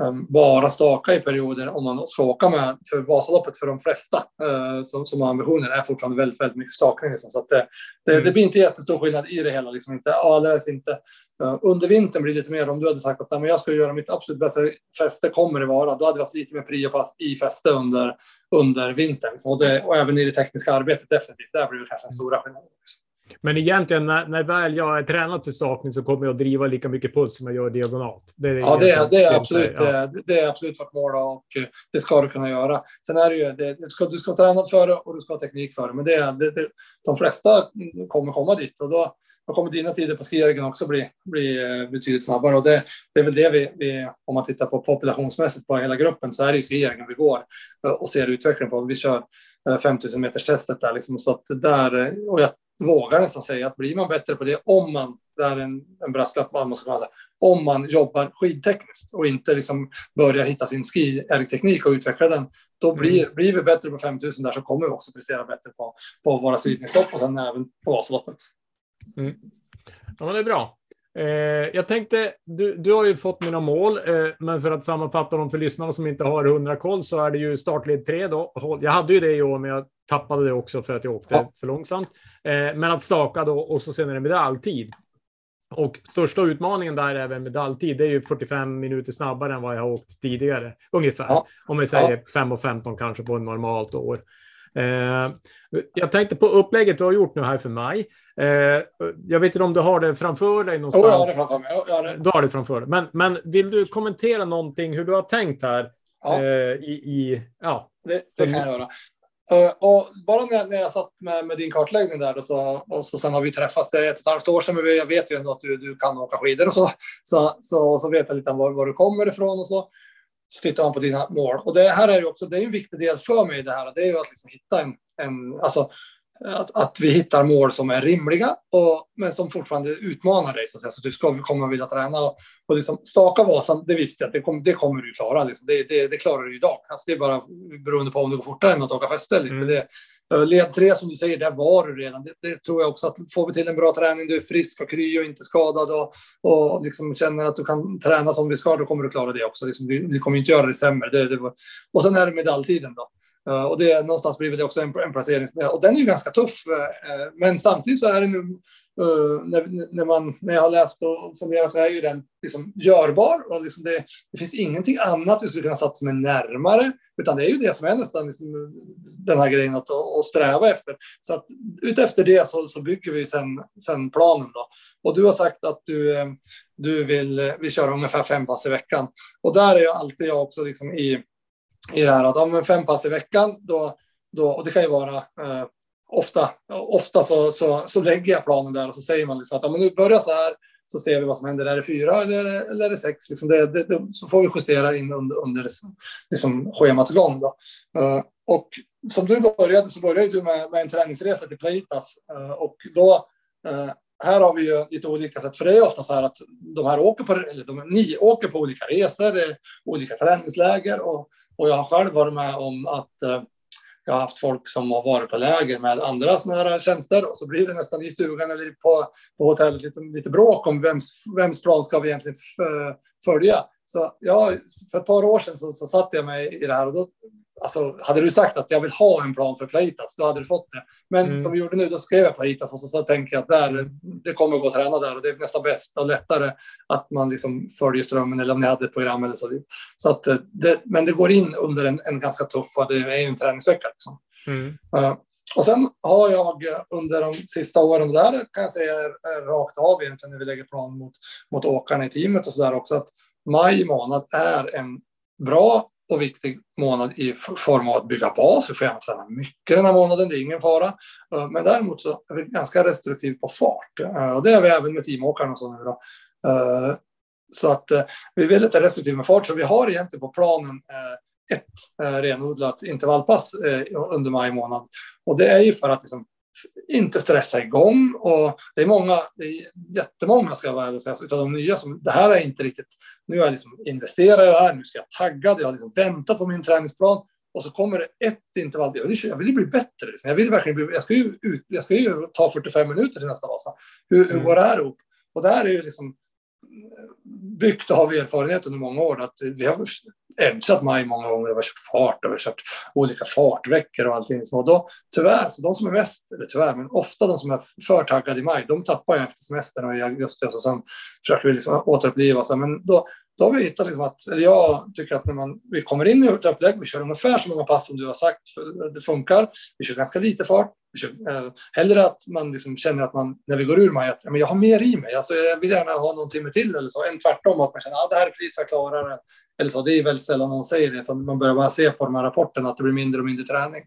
um, bara staka i perioder om man ska åka med. För Vasaloppet för de flesta uh, som, som har ambitioner är fortfarande väldigt, väldigt mycket stakning. Liksom. Så att det, det, Mm. det blir inte jättestor skillnad i det hela. Liksom. Inte, alldeles inte. Uh, under vintern blir det lite mer om du hade sagt att "Nej, men jag ska göra mitt absolut bästa fäste kommer det vara. Då hade vi haft lite mer priopass i fäste under, under vintern. Liksom. Och, det, och även i det tekniska arbetet definitivt. Där blir det kanske en stora skillnad. Men egentligen när, när väl jag är tränad för stakning så kommer jag att driva lika mycket puls som jag gör diagonalt. Det är Ja, det, är- det, är absolut, ja. eh, det är absolut vårt mål och eh, det ska du kunna göra. Sen är det ju, det, du, ska, du ska ha tränat för det och du ska ha teknik för det. Men det, det, det, de flesta kommer komma dit och då, då kommer dina tider på skijärgen också bli, bli eh, betydligt snabbare. Och det, det är väl det vi, vi, om man tittar på populationsmässigt på hela gruppen, så är det ju skijärgen vi går eh, och ser utveckling på. Vi kör eh, 5000 meters testet där liksom, så att där, eh, och jag vågar nästan säga att blir man bättre på det om man, det är en, en brasklapp man måste kalla det, om man jobbar skidtekniskt och inte liksom börjar hitta sin ski-teknik och utveckla den, då blir, blir vi bättre på 5000 där så kommer vi också prestera bättre på, på våra sidningslopp och sen även på Vasaloppet. Ja, men det är bra. Eh, jag tänkte, du, du har ju fått mina mål, eh, men för att sammanfatta dem för lyssnarna som inte har 100 koll så är det ju startled 3 då. Jag hade ju det i år, men jag tappade det också för att jag åkte Ja. för långsamt. Eh, men att staka då och så sen är det medaljtid. Och största utmaningen där är väl medaljtid. Det är ju 45 minuter snabbare än vad jag har åkt tidigare, ungefär. Ja. Om vi säger 5 och 15 kanske på ett normalt år. Eh, jag tänkte på upplägget du har gjort nu här för mig. Eh, jag vet inte om du har det framför dig Jo, jag har det någonstans. framför mig. Jag har det. Du har det framför dig. Men, men vill du kommentera någonting hur du har tänkt här? Ja. Eh, i, i, ja. Det, det kan jag göra. Eh, och bara när, när jag satt med, med din kartläggning där då, så, och så sen har vi träffats, det är ett och ett halvt år sedan, men jag vet ju ändå att du, du kan åka skidor och så. Så, så, så vet jag lite om var, var du kommer ifrån och så. Så tittar man på dina mål. Och det här är ju också, det är en viktig del för mig i det här. Det är ju att liksom hitta en, en alltså att, att vi hittar mål som är rimliga, och, men som fortfarande utmanar dig. Så att, säga. så du ska komma och vilja träna. Och, och liksom, staka Vasan, det visste jag att det, kom, det kommer du klara. Liksom. Det, det, det, klarar du idag. Alltså, det är bara beroende på om det går fortare än att åka fäste. Mm. Eh, led tre som du säger, där var du redan. Det, det, tror jag också att får vi till en bra träning, du är frisk och kry och inte skadad och, och liksom känner att du kan träna som vi ska, då kommer du klara det också. Liksom, du, du kommer inte göra det sämre. Det, det var, och sen är det medaljtiden då. Uh, och det är någonstans blivit det också en, en placering. Och den är ju ganska tuff. Uh, men samtidigt så är det nu Uh, när, när, man, när jag har läst och funderat så är ju den liksom görbar. Och liksom det, det finns ingenting annat vi skulle kunna satsa med närmare. Utan det är ju det som är nästan liksom den här grejen att, att sträva efter. Så att utefter det så, så bygger vi sen, sen planen. Då. Och du har sagt att du, eh, du vill, vill köra ungefär fem pass i veckan. Och där är jag alltid jag också liksom i, i det här att om fem pass i veckan, då, då, och det kan ju vara eh, ofta, ofta så, så, så lägger jag planen där och så säger man liksom att om man nu börjar så här så ser vi vad som händer. Är det fyra eller, eller är det sex? Liksom det, det, det, så får vi justera in under, under liksom, liksom schemats gång. Då. Uh, och som du började så började du med, med en träningsresa till Plaitas uh, eh, och då uh, här har vi ju lite olika sätt, för det är ofta så här att de här åker på, eller de, ni åker på olika resor, olika träningsläger och, och jag har själv varit med om att jag har haft folk som har varit på läger med andra sådana här tjänster och så blir det nästan i stugan eller på, på hotellet lite, lite bråk om vems, vems plan ska vi egentligen följa. Så ja, för ett par år sedan så, så satte jag mig i det här och då Alltså, hade du sagt att jag vill ha en plan för Plaitas, då hade du fått det. Men mm. som vi gjorde nu, då skrev jag Plaitas och så, så tänker jag att där, det kommer att gå att träna där och det är nästan bäst och lättare att man liksom följer strömmen eller om ni hade ett program eller så. så att eh, det, men det går in under en, en ganska tuff, det är ju en träningsvecka. Liksom. Mm. Uh, och sen har jag under de sista åren, där kan jag säga rakt av egentligen när vi lägger plan mot, mot åkarna i teamet och så där också, att maj månad är en bra och viktig månad i form av att bygga bas. Vi får gärna träna mycket den här månaden, det är ingen fara. Eh, men däremot så är vi ganska restriktiv på fart. Eh, och det är vi även med teamåkarna. Så, nu då. Eh, så att vi är väldigt restriktiva med fart, så vi har egentligen på planen ett renodlat intervallpass under maj månad. Och det är ju för att liksom inte stressa igång. Och det är många, det är jättemånga ska jag vara ärlig säga, utav de nya som, det här är inte riktigt, nu har jag liksom investerat i det här, nu ska jag tagga, jag har liksom väntat på min träningsplan och så kommer det ett intervall. Jag vill, jag vill bli bättre. Liksom. Jag vill verkligen bli, jag ska ju ut, jag ska ju ta 45 minuter till nästa Vasa. Hur, hur mm. går det här ihop? Och det här är ju liksom byggt av erfarenhet under många år. Att vi har edgat maj många gånger och vi har kört fart och vi har kört olika fartveckor och allting. Och då, tyvärr, så de som är mest, eller tyvärr, men ofta de som är för taggade i maj, de tappar ju efter semestern och i augusti och sen försöker vi liksom återuppliva. Så, men då, då har vi hittat liksom att, eller jag tycker att när man, vi kommer in i ett upplägg, vi kör ungefär så många pass som du har sagt, det funkar. Vi kör ganska lite fart. Vi kör, eh, hellre att man liksom känner att man, när vi går ur man, att men jag har mer i mig. Alltså, jag vill gärna ha någon timme till eller så. Än tvärtom, att man känner att ah, det här är precis, jag klarar eller så. Det är väldigt sällan någon säger det, utan man börjar bara se på de här rapporterna att det blir mindre och mindre träning.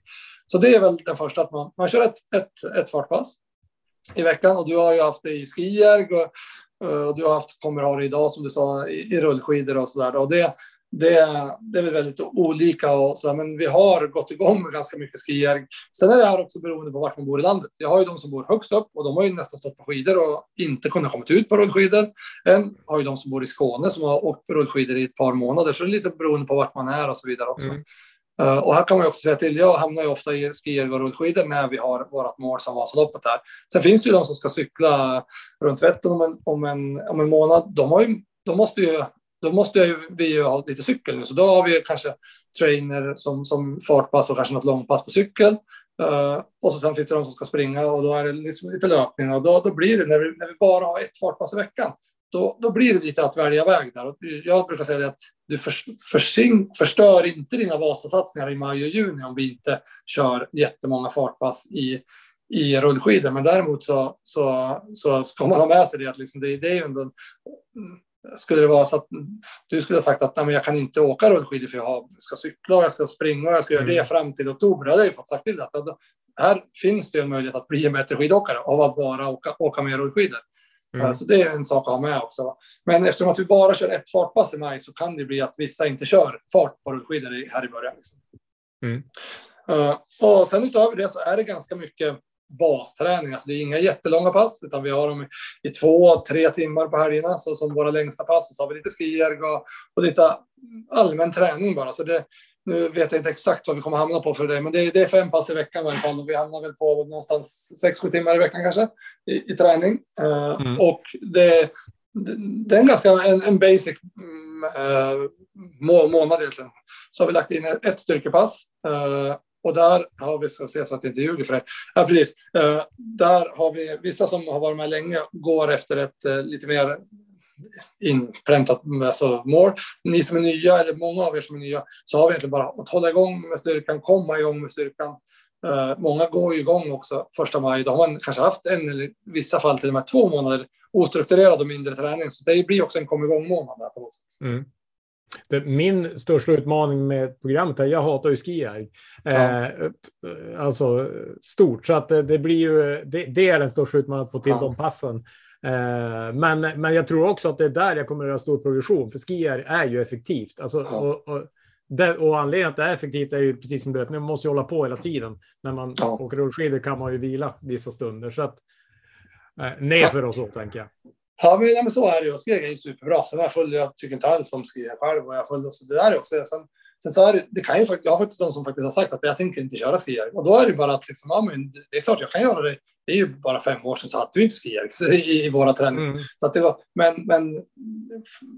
Så det är väl den första, att man, man kör ett, ett, ett fartpass i veckan och du har ju haft det i skier, Eh, och, du har haft, kommer ha det idag som du sa i, i rullskidor och så där. Och det, det, det är väldigt olika, och så, men vi har gått igång med ganska mycket skier. Sen är det här också beroende på vart man bor i landet. Jag har ju de som bor högst upp och de har ju nästan stått på skidor och inte kunnat komma ut på rullskidor. En har ju de som bor i Skåne som har åkt på rullskidor i ett par månader, så det är lite beroende på vart man är och så vidare också. Mm. Uh, och här kan man också säga till, jag hamnar ju ofta i skier och rullskidor när vi har vårt mål som Vasaloppet här. Sen finns det ju de som ska cykla runt Vättern om en, om en, om en månad. De, har ju, de måste ju då måste vi ju ha lite cykel nu, så då har vi kanske trainer som, som fartpass och kanske något långpass på cykel. Uh, och så sen finns det de som ska springa och då är det liksom lite löpning och då, då blir det när vi, när vi bara har ett fartpass i veckan. Då, då blir det lite att välja väg där. Och jag brukar säga att du för, försing, förstör inte dina Vasasatsningar i maj och juni om vi inte kör jättemånga fartpass i, i rullskidor. Men däremot så, så, så ska man ha med sig det att liksom det, det är ju ändå skulle det vara så att du skulle ha sagt att nej, men jag kan inte åka rullskidor för jag ska cykla och jag ska springa och jag ska göra det mm. fram till oktober. Då hade jag fått sagt till att här finns det en möjlighet att bli en bättre skidåkare av att bara åka, åka med rullskidor. Mm. Så det är en sak att ha med också. Men eftersom att vi bara kör ett fartpass i maj så kan det bli att vissa inte kör fart på rullskidor här i början. Liksom. Mm. Uh, och sen utöver det så är det ganska mycket basträning. Alltså det är inga jättelånga pass, utan vi har dem i två, tre timmar på helgerna, så som våra längsta pass. Så har vi lite skierg och, och lite allmän träning bara. Så det, nu vet jag inte exakt vad vi kommer hamna på för det, men det är, det är fem pass i veckan i alla fall. Och vi hamnar väl på någonstans sex, sju timmar i veckan kanske i, i träning. Uh, mm. Och det, det är en ganska en, en basic uh, må, månad egentligen. Så har vi lagt in ett styrkepass. Uh, och där har vi, ska se så att jag inte ljuger för det. Ja, precis. Där har vi vissa som har varit med länge går efter ett lite mer inpräntat alltså, mål. Ni som är nya, eller många av er som är nya, så har vi egentligen bara att hålla igång med styrkan, komma igång med styrkan. Uh, många går ju igång också första maj. Då har man kanske haft en eller i vissa fall till och med två månader ostrukturerad och mindre träning. Så det blir också en kom igång månad där på något sätt. Mm. Min största utmaning med programmet är, jag hatar ju skijärg. Ja. Eh, alltså stort, så att det, det blir ju, det, det, är den största utmaningen att få till ja. de passen. Eh, men, men jag tror också att det är där jag kommer att göra stor progression, för skijärg är ju effektivt. Alltså, ja. och, och, det, och anledningen att det är effektivt är ju precis som du vet, man måste ju hålla på hela tiden. När man ja. åker rullskidor kan man ju vila vissa stunder. Så att, eh, nerför och så tänker jag. Ja, men, ja, men så är det ju. Skeg är ju superbra. Sen jag följer, jag tycker inte alls om skeg själv och jag följer så det där är också. Sen, sen så är det, det kan ju faktiskt, jag har faktiskt de som faktiskt har sagt att jag tänker inte köra skijärg. Och då är det bara att liksom, ja, men det är klart jag kan göra det. Det är ju bara fem år sedan så hade vi inte skijärg i, i våra träningar. Mm. Så att det var, men, men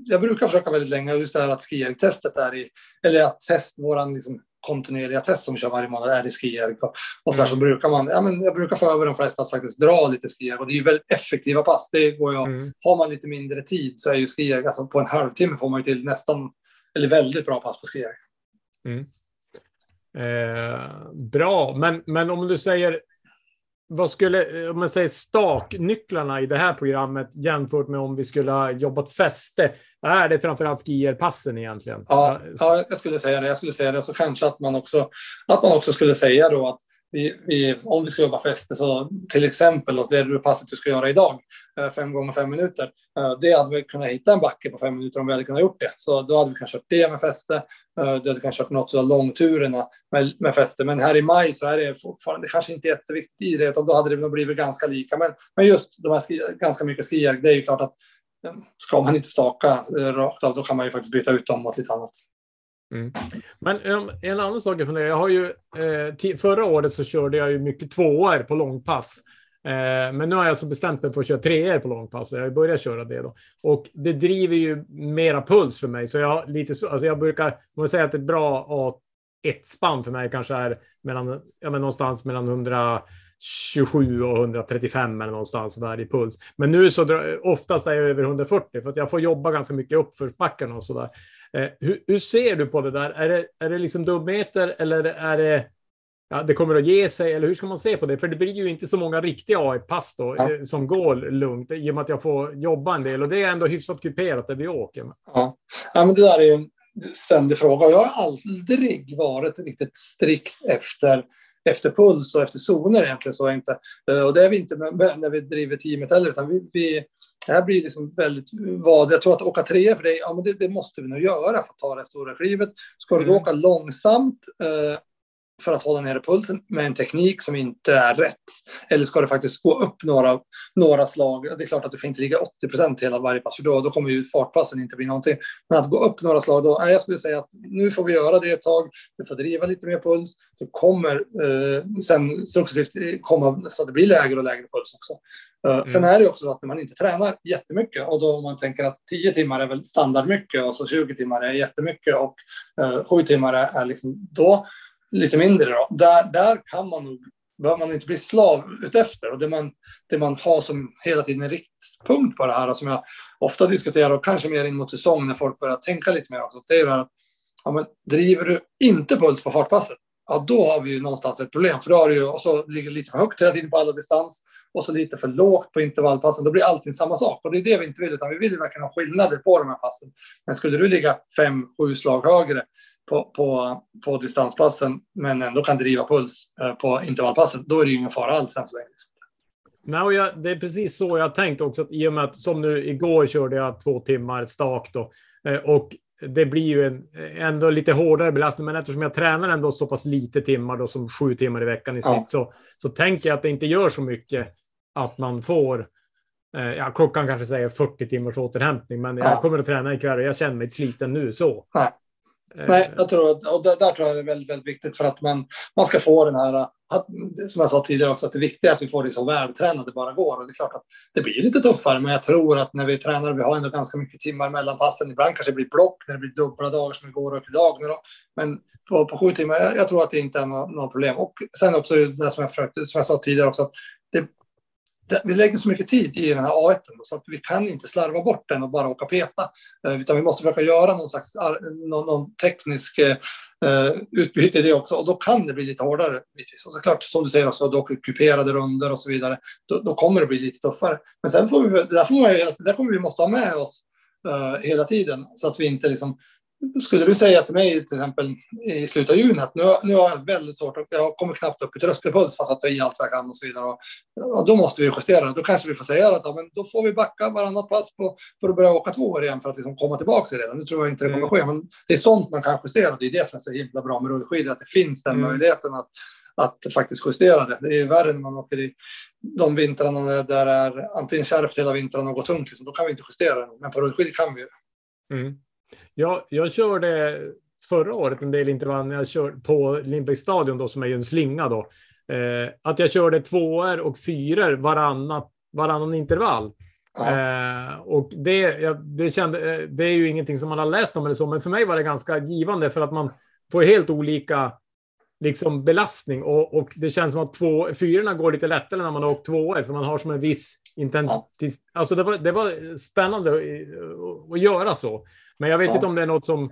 jag brukar försöka väldigt länge, just det här att skijärgtestet är i, eller att test, våran liksom, kontinuerliga test som vi kör varje månad är i skijärg. Och, och så, där, så brukar man, ja, men jag brukar få över de flesta att faktiskt dra lite skijärg. Och det är ju väldigt effektiva pass. Det går ju, mm. Har man lite mindre tid så är ju skijärg, alltså på en halvtimme får man ju till nästan, eller väldigt bra pass på skijärg. Mm. Eh, bra, men, men om du säger vad skulle, om man säger staknycklarna i det här programmet jämfört med om vi skulle ha jobbat fäste? Är det framförallt skierpassen egentligen? Ja, ja, jag skulle säga det. Jag skulle säga det. Så kanske att man också, att man också skulle säga då att vi, vi, om vi ska jobba fäste så till exempel det passet du ska göra idag, eh, Eh, fem gånger fem minuter, eh, det hade vi kunnat hitta en backe på fem minuter om vi hade kunnat gjort det. Så då hade vi kanske kört det med fäste. Eh, du hade kanske kört något av långturerna med, med fäste. Men här i maj så är det fortfarande kanske inte jätteviktigt i det, utan då hade det nog blivit ganska lika. Men, men just de här ganska mycket skier, det är ju klart att ska man inte staka rakt av, då kan man ju faktiskt byta ut dem mot lite annat. Mm. Men um, en annan sak jag funderar, jag har ju eh, förra året så körde jag ju mycket tvåor på långpass. Eh, men nu har jag alltså bestämt mig för att köra treor på långpass. Jag börjar köra det då. Och det driver ju mera puls för mig. Så jag, lite så, alltså jag brukar, om jag säger att ett bra A1-spann för mig kanske är mellan, ja, men någonstans mellan 127 och 135 eller någonstans där i puls. Men nu så oftast är jag över 140 för att jag får jobba ganska mycket uppförsbackarna och så där. Eh, hur, hur, ser du på det där? Är det, är det liksom dumheter eller är det ja, det kommer att ge sig? Eller hur ska man se på det? För det blir ju inte så många riktiga A1-pass då ja. Eh, som går lugnt i och med att jag får jobba en del och det är ändå hyfsat kuperat där vi åker. Ja, ja men det där är en ständig fråga. Jag har aldrig varit riktigt strikt efter efter puls och efter zoner egentligen så inte. Eh, och det är vi inte när vi driver teamet heller, utan vi, vi det här blir liksom väldigt vad. Jag tror att åka tre för dig, ja, men det, det, måste vi nog göra för att ta det stora klivet. Ska du då mm. åka långsamt eh, för att hålla nere pulsen med en teknik som inte är rätt? Eller ska du faktiskt gå upp några, några slag? Det är klart att du kan inte ligga 80 procent hela varje pass, för då, då kommer ju fartpassen inte bli någonting. Men att gå upp några slag, då, jag skulle säga att nu får vi göra det ett tag. Du får driva lite mer puls. Du kommer eh, sen successivt komma så att det blir lägre och lägre puls också. Eh, mm. Sen är det också så att när man inte tränar jättemycket och då om man tänker att 10 timmar är väl standard mycket och så 20 timmar är jättemycket och eh, 7 timmar är, är liksom då lite mindre. Då. Där, där kan man nog, behöver man inte bli slav utefter och det man, det man har som hela tiden en riktpunkt på det här som jag ofta diskuterar och kanske mer in mot säsong när folk börjar tänka lite mer också. Det är ju det här att ja, men, driver du inte puls på fartpasset, ja då har vi ju någonstans ett problem. För då har du ju, och så ligger lite för högt hela tiden på alla distans och så lite för lågt på intervallpassen. Då blir allting samma sak. Och det är det vi inte vill, utan vi vill verkligen ha skillnader på de här passen. Men skulle du ligga fem, sju slag högre på, på, på distanspassen, men ändå kan driva puls eh, på intervallpassen, då är det ju ingen fara alls än så länge. Nej, jag, det är precis så jag tänkt också. Att I och med att som nu igår körde jag två timmar stak då, eh, och det blir ju en, ändå lite hårdare belastning, men eftersom jag tränar ändå så pass lite timmar, då, som sju timmar i veckan i snitt, Ja. så, så tänker jag att det inte gör så mycket att man får eh, Ja, klockan kanske säger 40 timmars återhämtning, men jag Ja. kommer att träna ikväll och jag känner mig sliten nu så. Nej. Eh, Nej, jag tror att, och där, där tror jag det är väldigt, väldigt viktigt för att man, man ska få den här, att, som jag sa tidigare också, att det viktiga är att vi får det så vältränade det bara går. Och det är klart att det blir lite tuffare, men jag tror att när vi tränar, vi har ändå ganska mycket timmar mellan passen. Ibland kanske det blir block när det blir dubbla dagar som igår och idag. då. Men på, på sju timmar, jag, jag tror att det inte är något, något problem. Och sen också det som jag, försökte, som jag sa tidigare också, att det, vi lägger så mycket tid i den här A1 så att vi kan inte slarva bort den och bara åka peta. Eh, utan vi måste försöka göra någon slags någon, någon teknisk eh, eh, utbyte i det också. Och då kan det bli lite hårdare. Bitvis. Och såklart, som du säger, också, då kuperade runder och så vidare. Då, då kommer det bli lite tuffare. Men sen får vi, det där, får man, ju- det där kommer vi måste ha med oss eh, hela tiden. Så att vi inte liksom... Skulle du säga till mig till exempel i slutet av juni att nu, nu har jag väldigt svårt, jag kommer knappt upp i tröskelpuls fast att ta i allt vad jag kan och så vidare. Och, ja, då måste vi justera. Då kanske vi får säga att ja, men då får vi backa varannat pass på, för att börja åka två år igen för att liksom komma tillbaka i det. Nu tror jag inte det kommer ske, men det är sånt man kan justera. Det är det som är så himla bra med rullskidor, att det finns den Mm. möjligheten att, att faktiskt justera det. Det är värre när man åker i de vintrarna där det är antingen kärvt hela vintern och går tungt. Liksom. Då kan vi inte justera det. Men på rullskidor kan vi ju. Mm. Jag, jag körde förra året en del intervall när jag körde på Lindbäcksstadion då som är ju en slinga då. Eh, att jag körde tvåor och fyror varannat, varannan intervall. Ja. Eh, och det, jag, det, kände, eh, det är ju ingenting som man har läst om eller så, men för mig var det ganska givande för att man får helt olika liksom belastning och, och det känns som att två, fyrorna går lite lättare när man har åkt tvåor för man har som en viss intensitet. Alltså det var, det var spännande att, att göra så. Men jag vet Ja. inte om det är något som...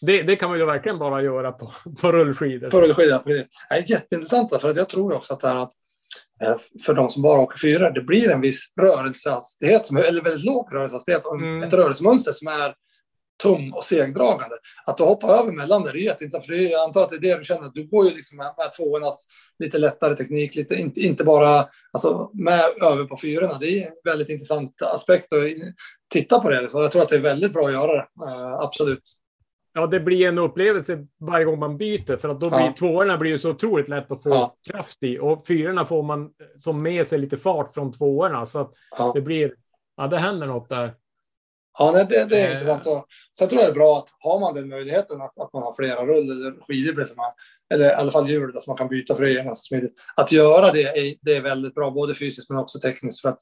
Det, det kan man ju verkligen bara göra på, på rullskidor. På rullskidor, precis. Det är jätteintressant för att jag tror också att det här att eh, för de som bara åker fyra, det blir en viss rörelsehastighet, eller väldigt låg rörelsehastighet, Mm. ett rörelsemönster som är tung och segdragande. Att då hoppa över mellan det, det är jätteintressant, för det är, jag antar att det är det du känner, att du går ju liksom med, med tvåornas lite lättare teknik, lite, inte, inte bara alltså, med över på fyrorna. Det är en väldigt intressant aspekt att titta på det. Så jag tror att det är väldigt bra att göra det, eh, absolut. Ja, det blir en upplevelse varje gång man byter för att då blir Ja. tvåorna blir ju så otroligt lätt att få Ja. kraft i och fyrorna får man som med sig lite fart från tvåorna så att Ja. det blir. Ja, det händer något där. Ja, nej, det, det är Eh. intressant. Och sen tror jag det är bra att har man den möjligheten att, att man har flera rull eller skidor, som man- eller i alla fall hjul som man kan byta är ganska smidigt. Att göra det är, det är väldigt bra, både fysiskt men också tekniskt. För att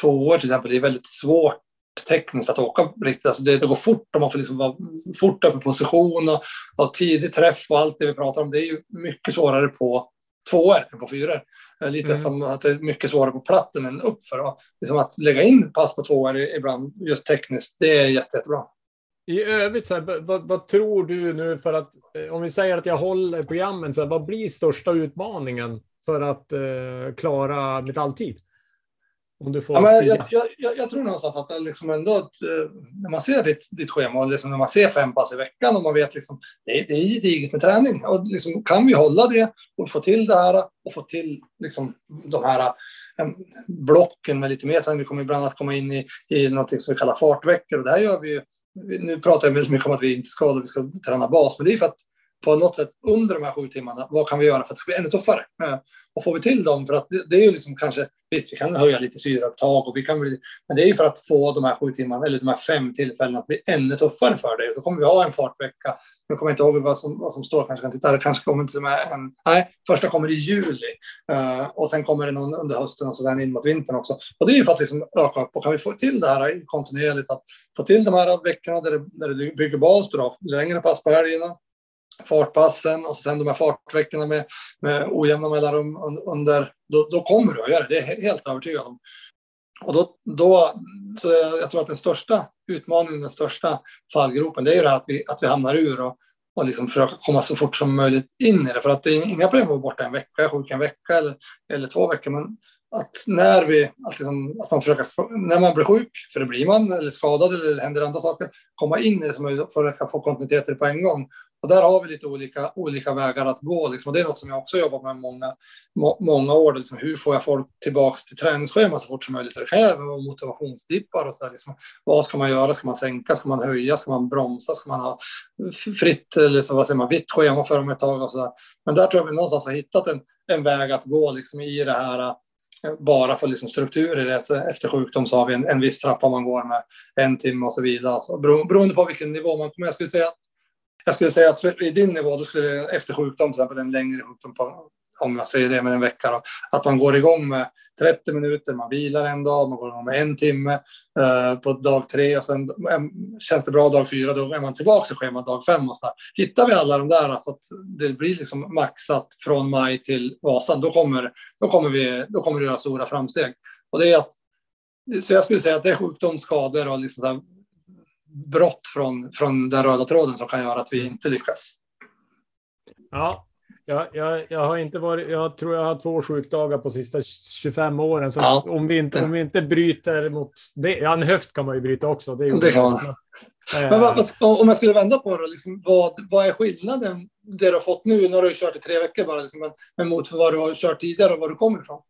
två år till exempel, det är väldigt svårt tekniskt att åka riktigt. Alltså det, det går fort och man får liksom vara fort upp i position och, och tidig träff och allt det vi pratar om. Det är ju mycket svårare på tvåor än på fyror. Eh, Lite Mm. som att det är mycket svårare på platten än uppför. Och liksom att lägga in pass på tvåor ibland, just tekniskt, det är jätte, jättebra. I övrigt, så här, vad, vad tror du nu för att eh, om vi säger att jag håller programmen, så här, vad blir största utmaningen för att eh, klara metalltid? Om du får Ja, men jag, jag, jag, jag tror någonstans att det liksom ändå, eh, när man ser ditt, ditt schema och liksom när man ser fem pass i veckan och man vet liksom, det, är- det är gediget med träning. Och liksom, kan vi hålla det och få till det här och få till liksom, de här eh, blocken med lite mer träning. Vi kommer ibland att komma in i, i något som vi kallar fartveckor och det här gör vi ju. Nu pratar jag väldigt mycket om att vi inte ska, vi ska träna bas, men det är för att på något sätt under de här sju timmarna, vad kan vi göra för att det ska bli ännu tuffare? Och får vi till dem, för att det, det är ju liksom kanske, visst vi kan höja lite syreupptag och vi kan bli, men det är ju för att få de här sju timmarna, eller de här fem tillfällena att bli ännu tuffare för dig. Då kommer vi ha en fartvecka. Nu kommer jag inte ihåg vad som, vad som står, kanske kan titta, det kanske kommer till och med en, nej, första kommer i juli. uh, och sen kommer det någon under hösten och så in mot vintern också. Och det är ju för att liksom öka upp, och kan vi få till det här kontinuerligt, att få till de här veckorna där det, där det bygger bas, du har längre pass på helgerna, fartpassen och sen de här fartveckorna med, med ojämna mellanrum under, då, då kommer du att göra det. Det är jag helt övertygad om. Och då, då, så jag, tror att den största utmaningen, den största fallgropen, det är ju det här att vi, att vi hamnar ur och, och liksom försöka komma så fort som möjligt in i det. För att det är inga problem att vara borta en vecka, sjuk en vecka eller, eller två veckor. Men att när vi, att, liksom, att man försöker, när man blir sjuk, för det blir man, eller skadad eller det händer andra saker, komma in i det som möjligt för att få kontinuitet i det på en gång. Och där har vi lite olika, olika vägar att gå. Liksom. Och det är något som jag också jobbat med många, må, många år. Liksom. Hur får jag folk tillbaka till träningsschema så fort som möjligt? Det kan motivationsdippar och så där, liksom. Vad ska man göra? Ska man sänka? Ska man höja? Ska man bromsa? Ska man ha fritt, eller vad säger man, vitt schema för dem ett tag och så där. Men där tror jag vi någonstans har hittat en, en väg att gå liksom, i det här eh, bara för liksom strukturer. Efter sjukdom så har vi en, en viss trappa man går med en timme och så vidare. Så beroende på vilken nivå man kommer. Jag skulle säga att, jag skulle säga att i din nivå, då skulle efter sjukdom, till exempel en längre sjukdom på, om jag säger det med en vecka, då, att man går igång med 30 minuter, man vilar en dag, man går igång med en timme eh, på dag tre och sen eh, känns det bra dag fyra, då är man tillbaka i schemat dag fem och så där. Hittar vi alla de där så att det blir liksom maxat från maj till Vasan, då kommer, då kommer vi, då kommer det göra stora framsteg. Och det är att, så jag skulle säga att det är sjukdom, skador och liksom brott från, från den röda tråden som kan göra att vi inte lyckas. Ja, jag, jag, jag har inte varit, jag tror jag har två sjukdagar på sista 25 åren. Så Ja. om, vi inte, om vi inte bryter mot det, ja en höft kan man ju bryta också. Det, Det kan man. Men vad, vad, om jag skulle vända på det, liksom, vad, vad är skillnaden det du har fått nu? Nu har du kört i tre veckor bara, liksom, men, men mot vad du har kört tidigare och var du kommer ifrån.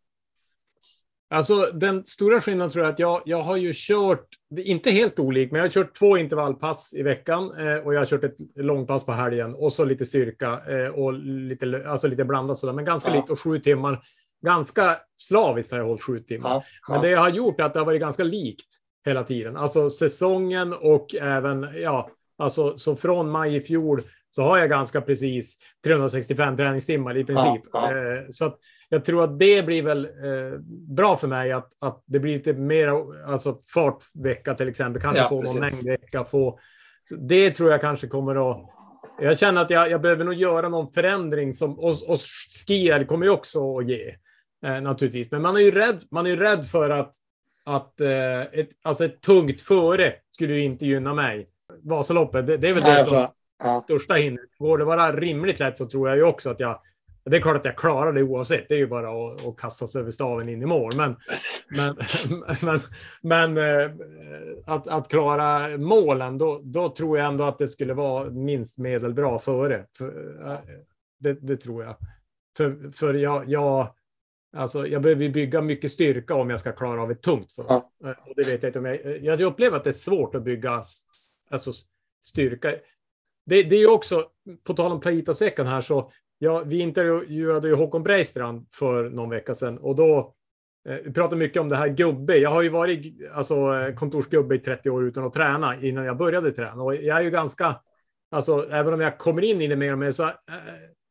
Alltså den stora skillnaden tror jag att jag, jag har ju kört, inte helt olikt, men jag har kört två intervallpass i veckan eh, och jag har kört ett långpass på helgen och så lite styrka eh, och lite, alltså lite blandat sådär, men ganska Ja. lite och sju timmar. Ganska slaviskt har jag hållit sju timmar. Ja, Men det jag har gjort är att det har varit ganska likt hela tiden. Alltså säsongen och även, ja, alltså så från maj i fjol så har jag ganska precis 365 träningstimmar i princip. Ja, Eh, så att jag tror att det blir väl eh, bra för mig att, att det blir lite mer alltså fartvecka till exempel. Kanske Ja, få någon precis. mängdvecka. Få, det tror jag kanske kommer att jag känner att jag, jag behöver nog göra någon förändring som och, och skier kommer ju också att ge eh, naturligtvis. Men man är ju rädd. Man är ju rädd för att att eh, ett, alltså ett tungt före skulle ju inte gynna mig. Vasaloppet, det, det är väl det som tror- ja. största hindret. Går det vara rimligt lätt så tror jag ju också att jag det är klart att jag klarar det oavsett. Det är ju bara att, att kasta sig över staven in i mål. Men, men, men, men eh, att, att klara målen, då, då tror jag ändå att det skulle vara minst medelbra före. För, eh, det, det tror jag. För, för jag, jag, alltså, jag behöver bygga mycket styrka om jag ska klara av ett tungt före. Ja. Eh, Och det vet jag inte om jag... Jag upplever att det är svårt att bygga alltså, styrka. Det, det är ju också, på tal om Plaitas-veckan här, så ja, vi intervjuade ju Håkon Breistrand för någon vecka sedan och då eh, vi pratade mycket om det här gubbe. Jag har ju varit alltså, eh, kontorsgubbe i 30 år utan att träna innan jag började träna och jag är ju ganska, alltså även om jag kommer in i det mer och mer så eh,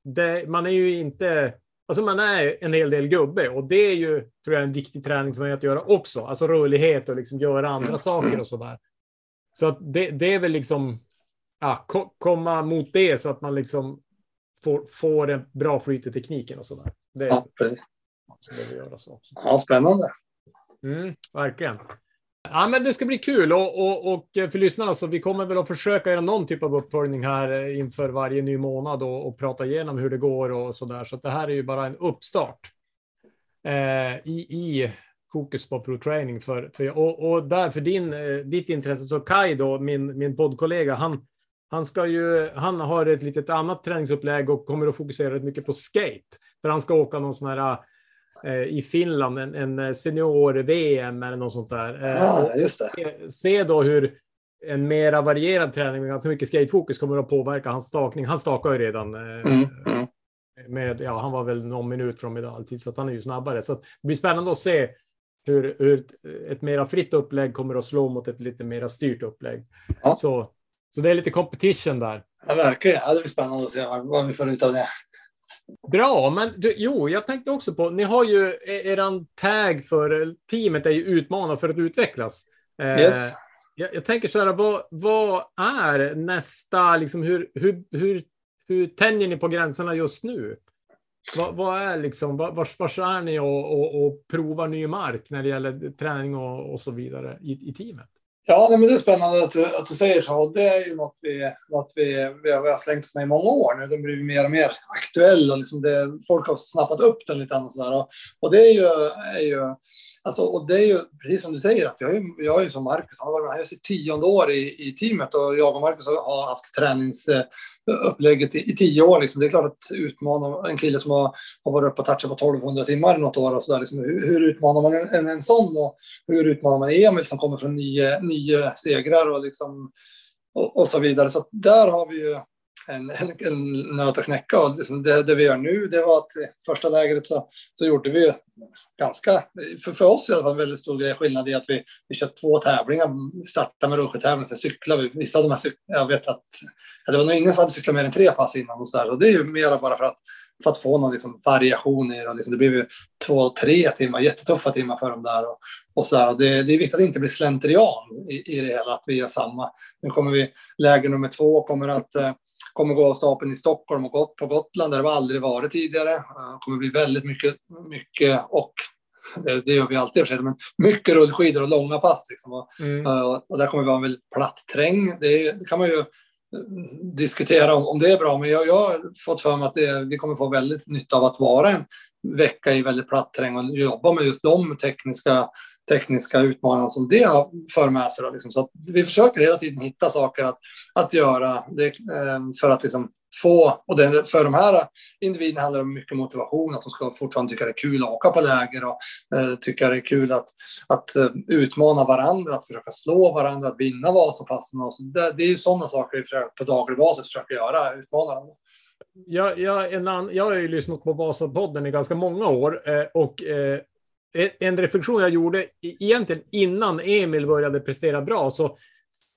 det, man är ju inte, alltså man är en hel del gubbe och det är ju, tror jag, en viktig träning för mig att göra också. Alltså rörlighet och liksom göra andra saker och så där. Så att det, det är väl liksom, ja, komma mot det så att man liksom får, får en bra flyt i tekniken och sådär. Det Ja, precis. så behöver göra så också. ja, spännande. Mm, verkligen. Ja, men det ska bli kul och, och, och för lyssnarna så vi kommer väl att försöka göra någon typ av uppföljning här eh, inför varje ny månad och, och prata igenom hur det går och så där. Så det här är ju bara en uppstart eh, i, i fokus på pro-training för, för och, och där för din, eh, ditt intresse så Kai då, min, min poddkollega, han, han ska ju, han har ett litet annat träningsupplägg och kommer att fokusera rätt mycket på skate. För han ska åka någon sån här eh, i Finland, en, en senior-VM eller något sånt där. Eh, Ja, just det. se- se då hur en mera varierad träning med ganska mycket skatefokus kommer att påverka hans stakning. Han stakar ju redan eh, Mm, mm. med, ja, han var väl någon minut från medalj så att han är ju snabbare. Så det blir spännande att se hur, hur ett, ett mera fritt upplägg kommer att slå mot ett lite mera styrt upplägg. Ja. Så, så det är lite competition där. Ja, verkligen. Ja, det blir spännande att se vad, vi får ut av det. Bra, men du, jo, jag tänkte också på, ni har ju e- eran tag för teamet är ju utmanat för att utvecklas. Eh, Yes. jag, jag tänker så här, vad, vad är nästa, liksom hur, hur, hur, hur tänjer ni på gränserna just nu? Vad, vad är liksom, vars, vars är ni och, och, och provar ny mark när det gäller träning och, och så vidare i, i teamet? Ja, nej, men det är spännande att du, att du säger så. Det är ju något vi, något vi, vi, har, vi har slängt oss med i många år nu. Den blir mer och mer aktuell och liksom det, folk har snappat upp den lite grann och sådär. Och, och det är ju, är ju Alltså, och det är ju precis som du säger, att jag är, jag är som Marcus, han har varit med här sitt tionde år i, i teamet och jag och Marcus har haft träningsupplägget i, i tio år. Liksom. Det är klart att utmana en kille som har, har varit uppe och touchat på 1200 timmar i något år och så där, liksom, hur, hur utmanar man en, en, en sån och hur utmanar man Emil som kommer från nio, nio segrar och, liksom, och, och så vidare. Så där har vi ju en, en, en nöt att knäcka. Och liksom det, det, vi gör nu, det var att i första lägret så, så gjorde vi ganska, för, för oss i alla fall, en väldigt stor grej, skillnad i att vi, vi kör två tävlingar, startar med rullskidtävling, sen cyklar vi. Vissa av de här cyklarna, jag vet att ja, det var nog ingen som hade cyklat mer än tre pass innan och så där. Och det är ju mera bara för att, för att få någon liksom variation i det. Liksom, det blir ju två, tre timmar, jättetuffa timmar för dem där. Och, och så där. Det, det är viktigt att det inte blir slentrian i, i det hela, att vi gör samma. Nu kommer vi, läger nummer två kommer att eh, kommer gå av stapeln i Stockholm och på Gotland där det aldrig varit tidigare. Det eh, kommer bli väldigt mycket, mycket och det, det gör vi alltid för sig, men mycket rullskidor och långa pass. Liksom. Och, mm. uh, och där kommer vi ha en väldigt platt terräng. Det, det, kan man ju eh, diskutera om, om det är bra, men jag, jag har fått för mig att det, vi kommer få väldigt nytta av att vara en vecka i väldigt platt terräng och jobba med just de tekniska tekniska utmaningar som det har för med sig. Liksom. Så vi försöker hela tiden hitta saker att, att göra det, ehm, för att liksom få, och det, för de här individerna handlar det om mycket motivation, att de ska fortfarande tycka det är kul att åka på läger och eh, tycka det är kul att, att eh, utmana varandra, att försöka slå varandra, att vinna Vasapassen. Och så det, det är sådana saker vi försöker, på daglig basis försöker göra, utmana dem. Jag, jag, en an, jag har ju lyssnat på Vasapodden i ganska många år eh, och eh, en reflektion jag gjorde egentligen innan Emil började prestera bra, så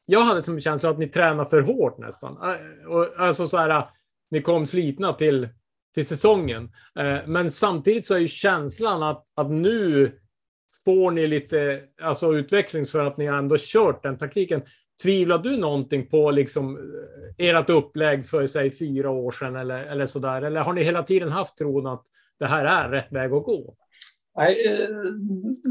jag hade som känsla att ni tränar för hårt nästan. Äh, alltså så här, äh, ni kom slitna till, till säsongen. Äh, men samtidigt så är ju känslan att, att nu får ni lite alltså utväxling för att ni har ändå kört den taktiken. Tvivlar du någonting på liksom ert upplägg för sig fyra år sedan eller, eller så där? Eller har ni hela tiden haft tron att det här är rätt väg att gå? Nej, eh,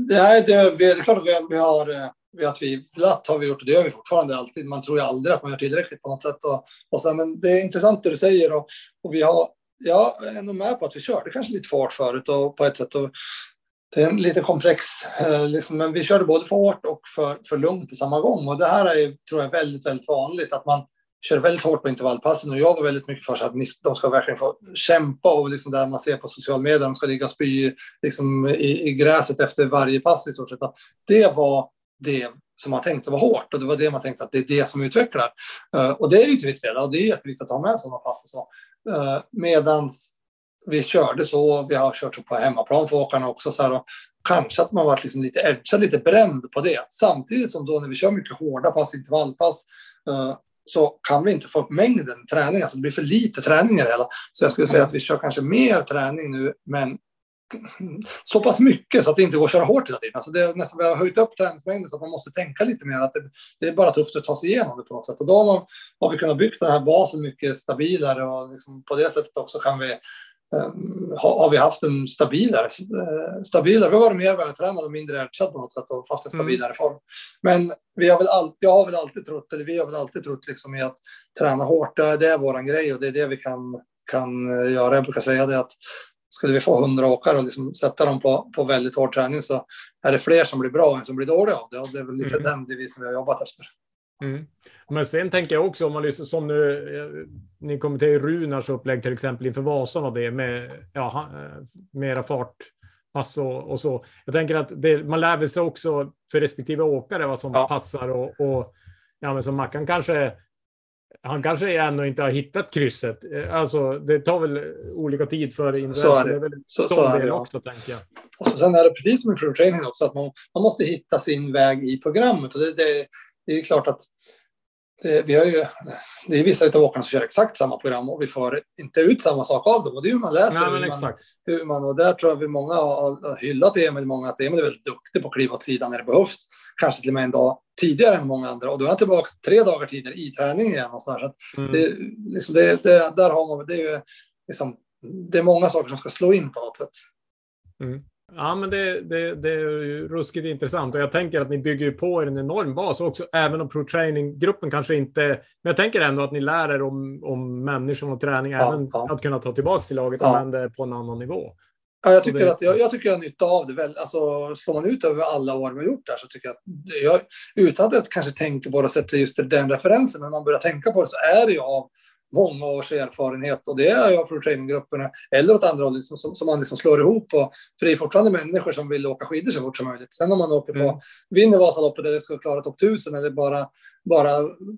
det, det, det är klart att vi, vi har, eh, vi har tvivlat, har vi gjort och det gör vi fortfarande alltid. Man tror ju aldrig att man gör tillräckligt på något sätt. Och, och så, men det är intressant det du säger och, och vi har, jag är nog med på att vi körde kanske lite för hårt förut och på ett sätt. Och, det är en lite komplex, eh, liksom, men vi körde både för hårt och för, för lugnt på samma gång. Och det här är, tror jag, väldigt, väldigt vanligt att man kör väldigt hårt på intervallpassen och jag var väldigt mycket för så att de ska verkligen få kämpa och liksom där man ser på sociala medier, de ska ligga och spy liksom i, i gräset efter varje pass i stort sett. Det var det som man tänkte var hårt och det var det man tänkte att det är det som utvecklar. Uh, och det är ju till viss del, och det är jätteviktigt att ha med sådana pass och så. Uh, medans vi körde så, vi har kört så på hemmaplan för åkarna också så här, och kanske att man varit liksom lite edgad, lite bränd på det. Samtidigt som då när vi kör mycket hårda pass, intervallpass, uh, så kan vi inte få upp mängden träning. Alltså det blir för lite träning i det hela. Så jag skulle säga att vi kör kanske mer träning nu, men så pass mycket så att det inte går att köra hårt hela tiden. Alltså det är nästan, vi har höjt upp träningsmängden så att man måste tänka lite mer. Att det, det är bara tufft att ta sig igenom det på något sätt. Och då har, man, har vi kunnat bygga den här basen mycket stabilare och liksom på det sättet också kan vi har vi haft en stabilare, uh, stabilare. Vi har varit mer vältränade och mindre ärtsad på något sätt och haft en mm. stabilare mm. form. Men vi har väl alltid, jag har väl alltid trott, eller vi har väl alltid trott liksom i att träna hårt. Är, det är våran grej och det är det vi kan, kan göra. Jag brukar säga det att skulle vi få hundra åkare och liksom sätta dem på, på väldigt hård träning så är det fler som blir bra än som blir dåliga av det. Och det är väl lite mm. den devisen vi har jobbat efter. Mm. Men sen tänker jag också om man lyssnar som nu. Eh, ni kommenterar Runars upplägg till exempel inför Vasan och det med ja, eh, mera fart pass och, och, så. Jag tänker att det, man lär sig också för respektive åkare vad som ja. passar och, och ja, men som Mackan kanske han kanske ännu inte har hittat krysset. Eh, alltså, det tar väl olika tid för individer. Så är det. det är så, så är det också, tänker jag. Och så sen är det precis som i pro-training också, att man, man måste hitta sin väg i programmet. Och det, det, det är klart att det, vi har ju, det är vissa av åkarna som kör exakt samma program och vi får inte ut samma sak av dem. Och det är hur man läser. Nej, hur, man, hur man, och där tror jag vi många har hyllat Emil, många att Emil är väldigt duktig på att kliva åt sidan när det behövs kanske till och med en dag tidigare än många andra. Och då är han tillbaka tre dagar tidigare i träning igen. Och så där. Så mm. det, liksom det, det, där har man, det, är liksom, det är många saker som ska slå in på något sätt. Mm. Ja, men det, det, det, är ju ruskigt intressant och jag tänker att ni bygger på er en enorm bas också, även om pro-training-gruppen kanske inte... Men jag tänker ändå att ni lär er om, om människan och träning, ja, även ja. att kunna ta tillbaka till laget och ja. använda det på en annan nivå. Ja, jag, tycker det- att, jag, jag tycker jag har nytta av det. Väl. Alltså, slår man ut över alla år vi har gjort det här så tycker jag att jag, utan att jag kanske tänker på det och sätter just den referensen, men man börjar tänka på det så är det ju av många års erfarenhet och det är ju av pro-training-grupperna eller åt andra håll liksom, som, som man liksom slår ihop. Och, för det är fortfarande människor som vill åka skidor så fort som möjligt. Sen om man åker på, Mm. vinner Vasaloppet där det ska klara topp 1000 eller bara bara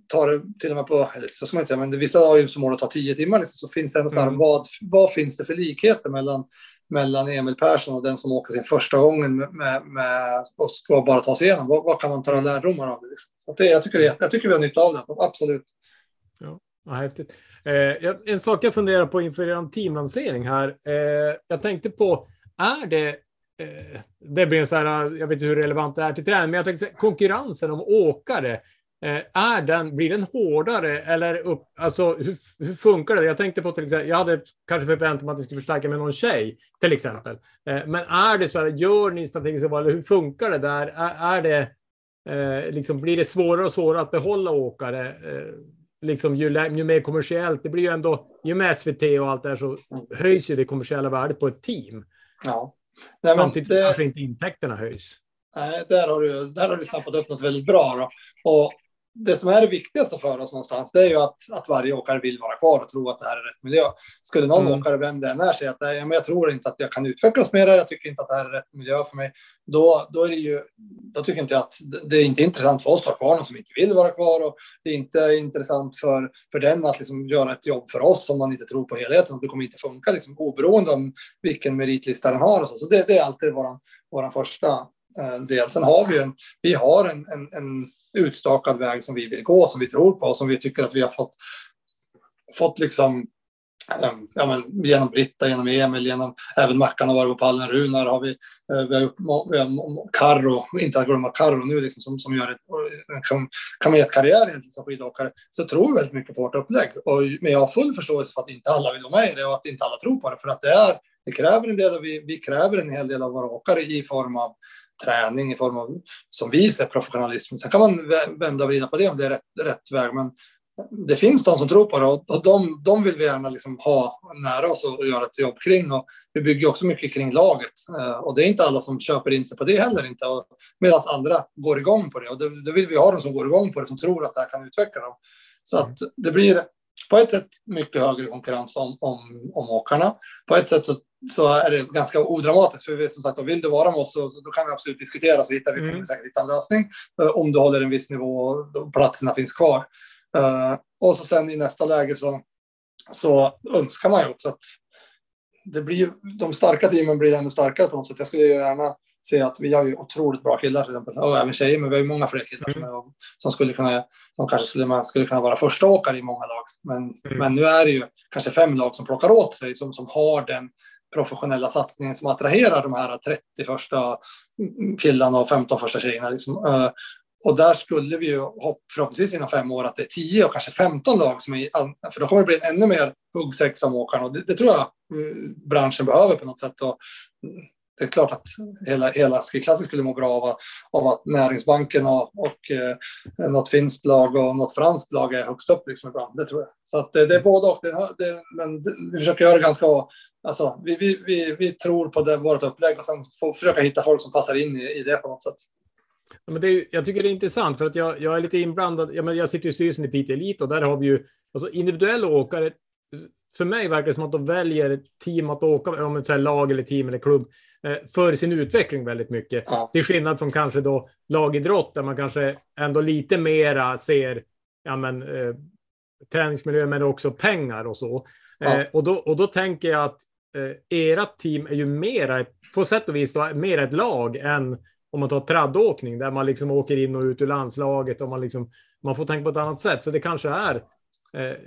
tar det till och med på, eller så ska man inte säga, men vissa har ju som mål att ta 10 timmar, liksom, så finns det ändå Mm. vad, vad finns det för likheter mellan, mellan Emil Persson och den som åker sin första gången med, med, med och ska bara ta sig igenom? Vad, vad kan man ta lärdomar av det? Liksom? Så det jag, tycker det, jag tycker vi har nytta av det, absolut. Ja, häftigt. Eh, en sak jag funderar på inför er teamlansering här. Eh, jag tänkte på, är det, eh, det blir en så här, eh, jag vet inte hur relevant det är till träning, men jag tänkte konkurrensen om åkare, eh, är den, blir den hårdare eller upp, alltså hur, hur funkar det? Jag tänkte på till exempel, jag hade kanske förväntat mig att ni skulle förstärka med någon tjej till exempel. Eh, men är det så här, gör ni strategiska val, hur funkar det där? Är, är det, eh, liksom, blir det svårare och svårare att behålla åkare? Eh, Liksom ju, ju mer kommersiellt, det blir ju ändå, ju med SVT och allt det här så höjs ju det kommersiella värdet på ett team. Ja. Nej, men Samtidigt det, kanske inte intäkterna höjs. Nej, där har du, där har du snappat upp något väldigt bra. Då. Och det som är det viktigaste för oss någonstans, det är ju att, att varje åkare vill vara kvar och tro att det här är rätt miljö. Skulle någon Mm. åkare, vem det än är, säga att nej, men jag tror inte att jag kan utvecklas mer, jag tycker inte att det här är rätt miljö för mig, då, då är det ju, då tycker inte jag att det- är inte intressant för oss att ha kvar någon som inte vill vara kvar och det är inte intressant för, för den att liksom göra ett jobb för oss om man inte tror på helheten. och Det kommer inte funka liksom, oberoende om vilken meritlista den har. Och så. så det, det är alltid vår våran första eh, del. Sen har vi en, vi har en, en, en utstakad väg som vi vill gå, som vi tror på och som vi tycker att vi har fått, fått liksom eh, Ja, men genom Britta, genom Emil, genom även Mackan har varit på pallen, Runar har vi, eh, vi har gjort vi har Karro, inte att glömma Karro nu liksom, som, som gör ett, en kametkarriär egentligen som skidåkare, så tror vi väldigt mycket på vårt upplägg. Och, men jag har full förståelse för att inte alla vill vara med i det och att inte alla tror på det, för att det, är, det kräver en del, och vi, vi kräver en hel del av våra åkare i form av träning, i form av, som vi ser, professionalism. Sen kan man vä- vända och vrida på det om det är rätt, rätt väg, men det finns de som tror på det och, och de, de vill vi gärna liksom ha nära oss och, och göra ett jobb kring. Och vi bygger också mycket kring laget eh, och det är inte alla som köper in sig på det heller inte. Medan andra går igång på det och då, då vill vi ha de som går igång på det som tror att det här kan utveckla dem. Så att det blir på ett sätt mycket högre konkurrens om, om, om åkarna. På ett sätt så, så är det ganska odramatiskt för vi som sagt, vill du vara med oss så, så då kan vi absolut diskutera så hittar vi Mm. säkert hitta en lösning eh, om du håller en viss nivå och platserna finns kvar. Eh, och så sen i nästa läge så, så önskar man ju också att det blir, de starka teamen blir ännu starkare på något sätt. Jag skulle ju gärna se att vi har ju otroligt bra killar till exempel, och även tjejer, men vi har ju många fler killar som, är, som skulle kunna, som kanske skulle, man skulle kunna vara första åkare i många lag. Men, Mm. men nu är det ju kanske fem lag som plockar åt sig, som, som har den professionella satsningen som attraherar de här 30 första killarna och 15 första tjejerna. Liksom. Eh, och där skulle vi ju hopp, förhoppningsvis inom fem år att det är 10 och kanske 15 lag som är för då kommer det bli ännu mer huggsexa om åkarna och det, det tror jag eh, branschen behöver på något sätt. Och det är klart att hela, hela skiklassen skulle må bra av, att- av att Näringsbanken och, och eh, något finskt lag och något franskt lag är högst upp liksom ibland. Det tror jag. Så att det, det är både och. Det, det, men det, vi försöker göra det ganska Alltså, vi, vi, vi, vi tror på det, vårt upplägg och sen får försöka hitta folk som passar in i, i det på något sätt. Ja, men det jag tycker det är intressant för att jag, jag är lite inblandad. Jag, men jag sitter i styrelsen i Piteå Elite och där har vi ju alltså individuella åkare. För mig verkar det som att de väljer ett team att åka med, om ett så lag eller team eller klubb, eh, för sin utveckling väldigt mycket. Ja. Till skillnad från kanske då lagidrott där man kanske ändå lite mera ser ja, men, eh, träningsmiljö men också pengar och så. Ja. Eh, och, då, och då tänker jag att eh, ert team är ju mera, på sätt och vis, då, mer ett lag än om man tar traddåkning där man liksom åker in och ut ur landslaget och man, liksom, man får tänka på ett annat sätt. Så det kanske är eh,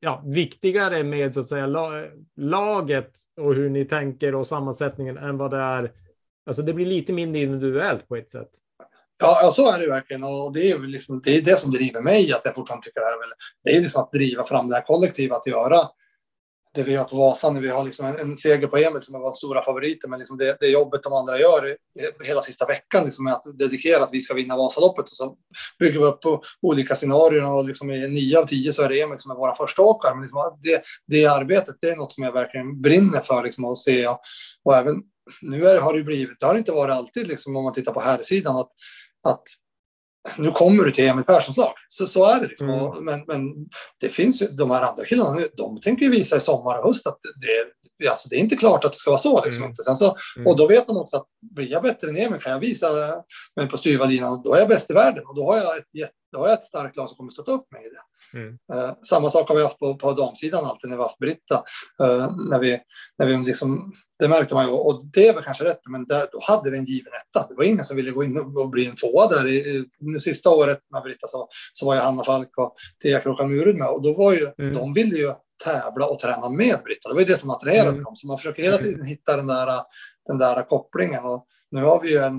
ja, viktigare med så att säga, la, laget och hur ni tänker och sammansättningen än vad det är. Alltså det blir lite mindre individuellt på ett sätt. Ja, ja, så är det verkligen. Och det är väl liksom, det, är det som driver mig, att jag fortfarande tycker det här är det är liksom att driva fram det här kollektivet att göra det vi gör på Vasan när vi har liksom en, en seger på Emil som är vår stora favoriter. Men liksom det, det jobbet de andra gör hela sista veckan liksom är att dedikera att vi ska vinna Vasaloppet. Och så bygger vi upp på olika scenarier och liksom i nio av tio så är det Emil som är våra första åkare. Men liksom det, det arbetet, det är något som jag verkligen brinner för liksom att se. Och, och även nu är, har det blivit, det har inte varit alltid liksom om man tittar på här sidan att, att nu kommer du till Emil Perssons lag. Så, så är det. Liksom. Mm. Och, men, men det finns ju, de här andra killarna, de tänker ju visa i sommar och höst att det, alltså, det är inte klart att det ska vara så. Liksom. Mm. Sen så, Mm. Och då vet de också att blir jag bättre än Emil kan jag visa mig på styva linan, då är jag bäst i världen. Och då har jag ett, då har jag ett starkt lag som kommer stötta upp mig i det. Mm. Eh, samma sak har vi haft på, på damsidan alltid när vi har haft Britta. Eh, när vi, när vi liksom, det märkte man ju, och det är väl kanske rätt, men där, då hade vi en given etta. Det var ingen som ville gå in och, och bli en tvåa där. I, i, det sista året med Britta så, så var ju Hanna Falk och Thea Krokan Murud med. Och då var ju, Mm. de ville ju tävla och träna med Britta. Det var ju det som attraherade Mm. dem. Så man försöker hela tiden hitta den där, den där kopplingen. Och nu har vi ju en,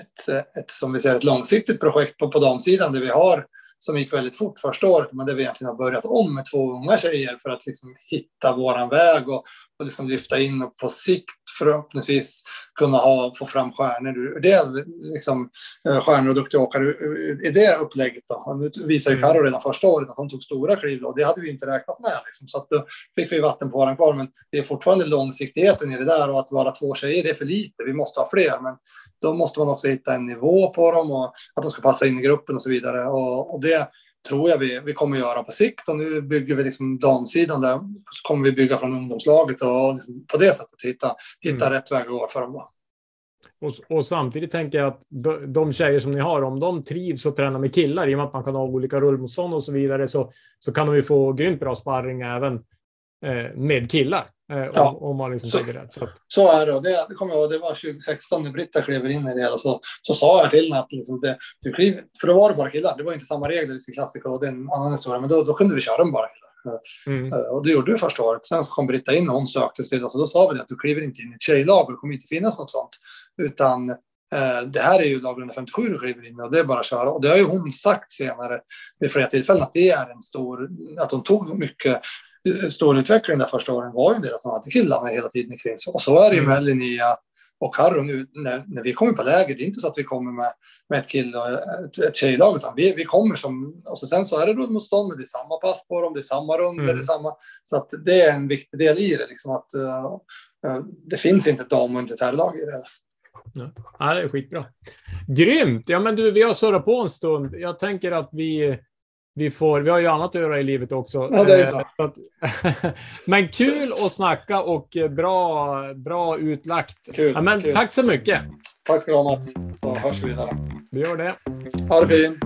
ett, ett, som vi säger, ett långsiktigt projekt på, på damsidan där vi har som gick väldigt fort första året, men där vi egentligen har börjat om med två unga tjejer för att liksom hitta våran väg och, och liksom lyfta in och på sikt förhoppningsvis kunna ha, få fram stjärnor det, liksom, eh, stjärnor och duktiga åkare i det upplägget. Då. Nu visar ju Mm. Karo redan första året att hon tog stora kliv då, och det hade vi inte räknat med. Liksom. Så att då fick vi vatten på våran kvar, men det är fortfarande långsiktigheten i det där och att vara två tjejer, det är för lite. Vi måste ha fler, men då måste man också hitta en nivå på dem och att de ska passa in i gruppen och så vidare. Och, och det tror jag vi, vi kommer göra på sikt. Och nu bygger vi liksom damsidan där. Så kommer vi bygga från ungdomslaget och liksom på det sättet hitta, hitta Mm. rätt väg att gå för dem. Då. Och, och samtidigt tänker jag att de, tjejer som ni har, om de trivs och tränar med killar, i och med att man kan ha olika rullmotstånd och så vidare, så, så kan de ju få grymt bra sparring även eh, med killar. Eh, Ja. om, om man liksom Så- tänker rätt. Så att, Så är det. Och det, det kommer jag ihåg, det var 2016 när Britta klev in i det hela. Så, så sa jag till henne att liksom det, du kliver, för då var det bara killar. Det var inte samma regler i klassiker och det är en annan historia. Men då, då kunde vi köra med bara killar. mm, Eh, Och det gjorde vi första året. Sen så kom Britta in och hon sökte till oss. Och då sa vi att du kliver inte in i ett tjejlag och det kommer inte finnas något sånt. Utan eh, det här är ju lag 157 du kliver in och det är bara att köra. Och det har ju hon sagt senare vid flera tillfällen att det är en stor, att hon tog mycket eh, stor utveckling där första åren var ju det att hon hade killarna hela tiden kring sig. Och så är det ju Mm. med Linnea och Carro nu när, när vi kommer på läger. Det är inte så att vi kommer med, med ett kill och ett, ett tjejlag utan vi, vi kommer som, och så sen så är det rullmotstånd men det är samma pass på dem, det är samma runder, Mm. det är samma. Så att det är en viktig del i det liksom att eh, det finns inte dam och inte herrlag i det. ja, det är skitbra. Grymt! Ja, men du, vi har surrat på en stund. Jag tänker att vi, vi får, vi har ju annat att göra i livet också. Ja, det är Eh, så. att, men kul att snacka och eh, bra, bra utlagt. Kul, Ja, men kul. tack så mycket. Tack ska du ha Mats, så hörs vi vidare. Vi gör det. Ha det fint.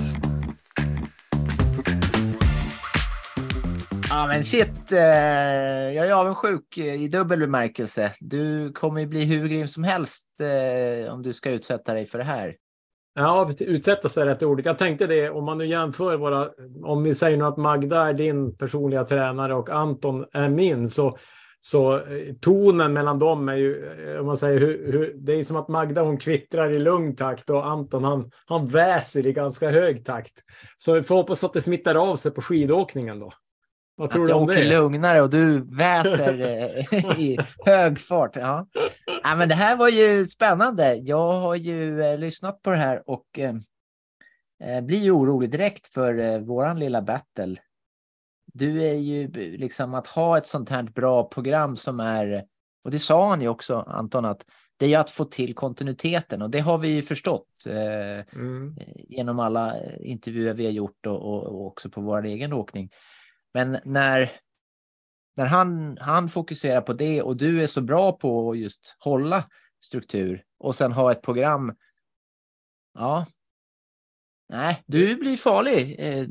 Ja men shit, eh, jag är avundsjuk i dubbel bemärkelse. Du kommer ju bli hur grym som helst om du ska utsätta dig för det här. Ja, utsätta sig är rätt ord. Jag tänkte det, om man nu jämför våra, om vi säger nu att Magda är din personliga tränare och Anton är min, så, så eh, tonen mellan dem är ju, eh, om man säger, hur, hur, det är som att Magda hon kvittrar i lugn takt och Anton han, han väser i ganska hög takt. Så vi får hoppas att det smittar av sig på skidåkningen då. Vad tror att du jag om åker det? lugnare och du väser eh, i hög fart. Ja. Ja, men det här var ju spännande. Jag har ju eh, lyssnat på det här och eh, eh, blir ju orolig direkt för eh, våran lilla battle. Du är ju b- liksom att ha ett sånt här bra program som är, och det sa han ju också Anton, att det är ju att få till kontinuiteten och det har vi ju förstått. Eh, Mm. genom alla eh, intervjuer vi har gjort och, och, och också på vår egen åkning. Men när, när han, han fokuserar på det och du är så bra på att just hålla struktur och sen ha ett program. Ja. Nej, du blir farlig. Eh,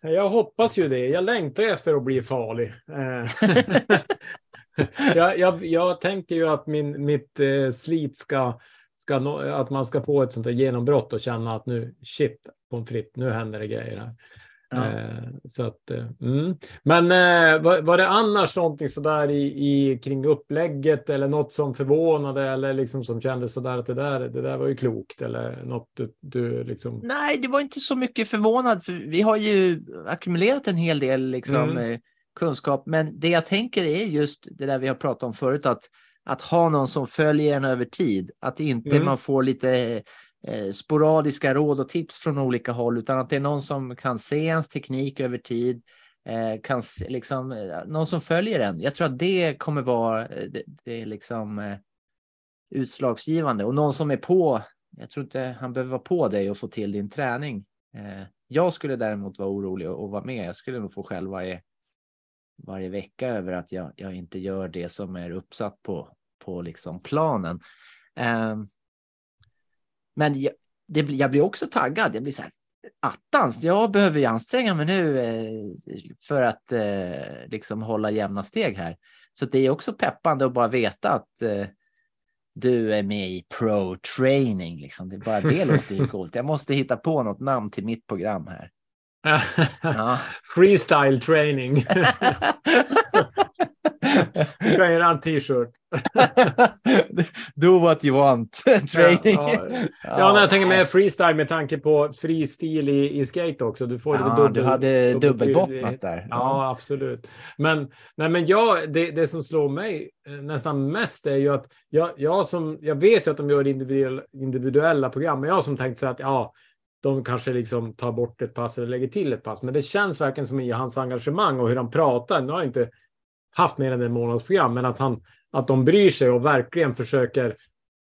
jag hoppas ju det. Jag längtar efter att bli farlig. Eh, jag, jag, jag tänker ju att min, mitt eh, slit ska, ska nå, att man ska få ett sånt där genombrott och känna att nu, shit, pommes frites, nu händer det grejer här. Ja. Eh, så att, eh, mm. Men eh, var, var det annars någonting sådär i, i, kring upplägget eller något som förvånade eller liksom som kändes sådär att det där, det där var ju klokt eller något du, du liksom... Nej, det var inte så mycket förvånad, för vi har ju ackumulerat en hel del liksom, Mm. kunskap. Men det jag tänker är just det där vi har pratat om förut, att, att ha någon som följer en över tid. Att inte Mm. man får lite Eh, sporadiska råd och tips från olika håll, utan att det är någon som kan se ens teknik över tid. Eh, kan se, liksom, eh, någon som följer en. Jag tror att det kommer vara eh, det, det är liksom eh, utslagsgivande och någon som är på. Jag tror inte han behöver vara på dig och få till din träning. Eh, jag skulle däremot vara orolig och, och vara med. Jag skulle nog få själv varje, varje vecka över att jag, jag inte gör det som är uppsatt på, på liksom planen. Eh, men jag, det, blir- jag blir också taggad. Jag blir så här, attans, jag behöver ju anstränga mig nu eh, för att eh, liksom hålla jämna steg här. Så det är också peppande att bara veta att eh, du är med i pro training. Liksom. Det, bara det låter ju coolt. Jag måste hitta på något namn till mitt program här. Ja. Freestyle training. Kan göra en t-shirt. Do what you want. training. Ja, Ja, när jag tänker med freestyle med tanke på fri stil i, i skate också. Du får Ja, dubbel, du hade dubbel- dubbelbottnat där. Ja, absolut. Men, nej, men jag, det, det som slår mig eh, nästan mest är ju att jag, jag, som, jag vet ju att de gör individuella, individuella program, men jag som tänkt så att ja, de kanske liksom tar bort ett pass eller lägger till ett pass. Men det känns verkligen som i hans engagemang och hur han pratar. Nu har jag inte haft mer än en månadsprogram, men att, han, att de bryr sig och verkligen försöker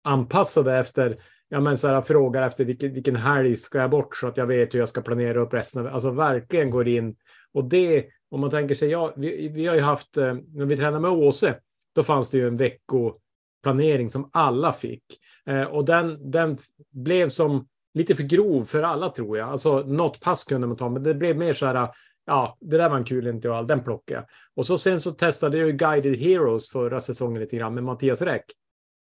anpassa det efter Ja, men så här, frågar efter vilken, vilken helg ska jag bort så att jag vet hur jag ska planera upp resten av Alltså verkligen går in. Och det, om man tänker sig, ja, vi, vi har ju haft, eh, när vi tränade med Åse, då fanns det ju en veckoplanering som alla fick. Eh, och den, den blev som lite för grov för alla tror jag. Alltså något pass kunde man ta, men det blev mer så här, ja, det där var en kul intervall, den plockar jag. Och så sen så testade jag ju Guided Heroes förra säsongen lite grann med Mattias Räck.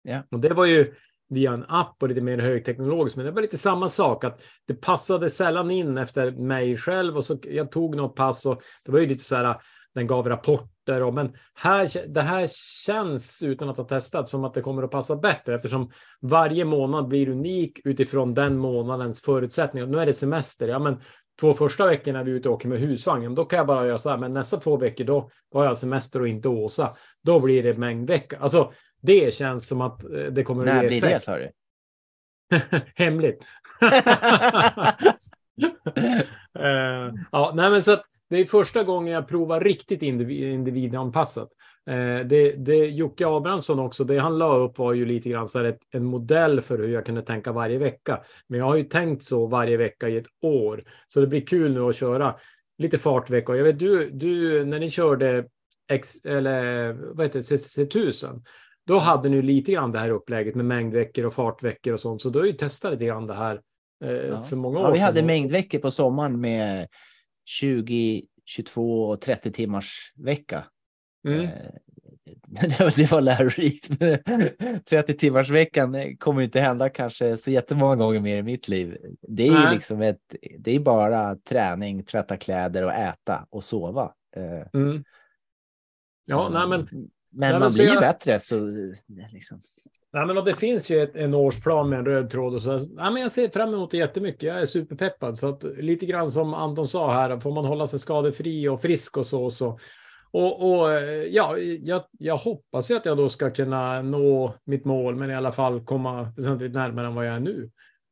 Ja. Och det var ju via en app och lite mer högteknologiskt, men det var lite samma sak att det passade sällan in efter mig själv och så jag tog något pass och det var ju lite så här, den gav rapporter och men här, det här känns utan att ha testat som att det kommer att passa bättre eftersom varje månad blir unik utifrån den månadens förutsättningar. Nu är det semester, ja men två första veckorna är vi ute och åker med husvagn, då kan jag bara göra så här, men nästa två veckor då, då har jag semester och inte Åsa. Då blir det mängdvecka. Alltså det känns som att eh, det kommer att När ge blir det effekt. sa du? Hemligt. Eh, ja, nej, men så att det är första gången jag provar riktigt individ, individanpassat. Eh, det, det Jocke Abrahamsson också, det han la upp var ju lite grann så ett, en modell för hur jag kunde tänka varje vecka. Men jag har ju tänkt så varje vecka i ett år. Så det blir kul nu att köra lite fartveckor. Jag vet du, du när ni körde X, eller vad heter det, CC1000, då hade ni lite grann det här upplägget med mängdveckor och fartveckor och sånt. Så du har ju testat lite grann det här eh, Ja. för många år Ja, vi sedan. hade mängdveckor på sommaren med 20, 22 och 30 timmars vecka. Mm. Eh, Det var, lärorikt. men 30 timmars veckan eh, kommer inte hända kanske så jättemånga gånger mer i mitt liv. Det är ju liksom ett, det är bara träning, tvätta kläder och äta och sova. Eh, Mm. Ja, nej, men, Men Nej, man blir ju jag- bättre så liksom. nej, men det finns ju ett, en årsplan med en röd tråd och så. Nej, men jag ser fram emot det jättemycket. Jag är superpeppad. Så att, lite grann som Anton sa här, får man hålla sig skadefri och frisk och så. och så. Och, och eh, ja, jag, jag hoppas ju att jag då ska kunna nå mitt mål, men i alla fall komma väsentligt närmare än vad jag är nu.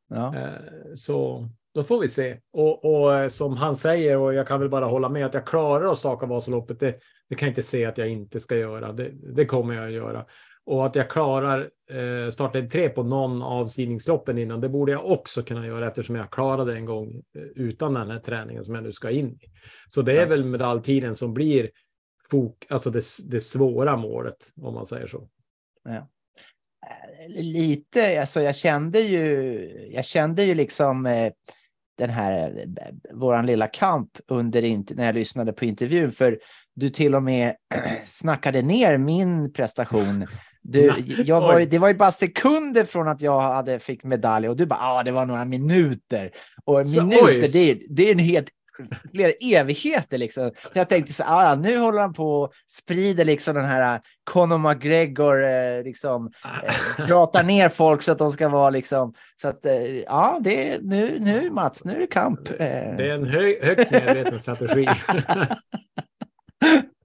Ja. Eh, Så då får vi se. Och, och eh, som han säger, och jag kan väl bara hålla med, att jag klarar att staka Vasaloppet, det, det kan jag inte se att jag inte ska göra. Det, det kommer jag att göra. Och att jag klarar eh, starta tre på någon av sidningsloppen innan, det borde jag också kunna göra eftersom jag klarade en gång utan den här träningen som jag nu ska in i. Så det är väl medaljtiden som blir fok, alltså det, det svåra målet, om man säger så. Eh, Lite, alltså jag kände ju, jag kände ju liksom eh, den här, eh, våran lilla kamp under, när jag lyssnade på intervjun, för du till och med snackade ner min prestation. Du, jag var, ju- det var ju bara sekunder från att jag hade fick medalj och du bara, ja, ah, det var några minuter. Och Så, minuter, oj. det är, det är en helt flera evigheter liksom. Så jag tänkte så ah, nu håller han på och sprider liksom den här eh, Conor McGregor, eh, liksom eh, pratar ner folk så att de ska vara liksom, så att eh, ja, det är nu, nu Mats, nu är det kamp. Eh, Det är en hö, högst medveten strategi.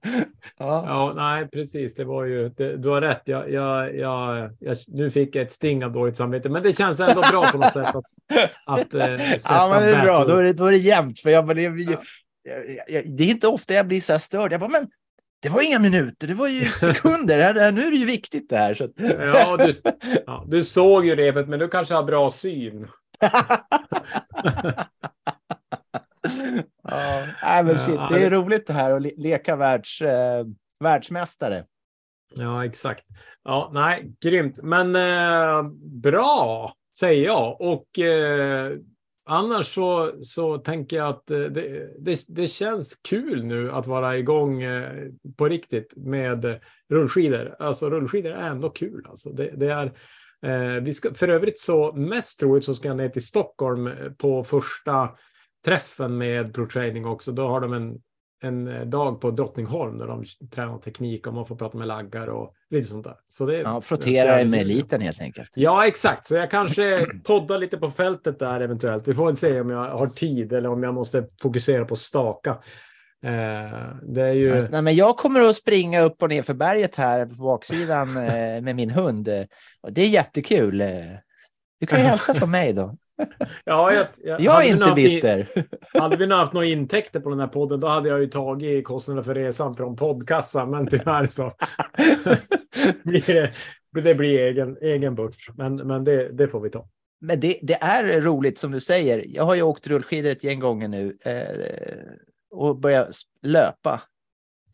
Ja. Ja, nej, precis. Det var ju, det, du har rätt. Jag, jag, jag, jag, nu fick jag ett sting av dåligt samvete, men det känns ändå bra på något sätt att, att eh, sätta ja, men det är bra. Då är det, då är det jämnt. För jag, det, jag, det är inte ofta jag blir så här störd. Jag bara, men det var inga minuter, det var ju sekunder. Nu är det ju viktigt det här. Så. Ja, du, ja, du såg ju repet, men du kanske har bra syn. ja, nej, men shit, det är roligt det här att le- leka världs, eh, världsmästare. Ja, exakt. Ja, nej, grymt. Men eh, bra, säger jag. Och eh, annars så, så tänker jag att eh, det, det, det känns kul nu att vara igång eh, på riktigt med rullskidor. Alltså rullskidor är ändå kul. Alltså, det, det är, eh, vi ska, för övrigt så mest troligt så ska jag ner till Stockholm eh, på första träffen med ProTraining också. Då har de en en eh, dag på Drottningholm där de tränar teknik och man får prata med laggar och lite sånt där. Så det Ja, frottera med eliten helt enkelt. Ja, exakt. Så jag kanske poddar lite på fältet där eventuellt. Vi får väl se om jag har tid eller om jag måste fokusera på staka. Eh, det är ju... Nej, men jag kommer att springa upp och ner för berget här på baksidan eh, med min hund. Och Det är jättekul. Du kan ju hälsa på mig då. Ja, jag, jag, Jag är inte haft i- bitter. Hade vi nu haft några intäkter på den här podden, då hade jag ju tagit kostnaderna för resan från poddkassan. Men tyvärr så blir det, det blir egen, egen börs. Men, men det, det får vi ta. Men det, det är roligt som du säger. Jag har ju åkt rullskidor ett gäng gånger nu eh, och börjat löpa.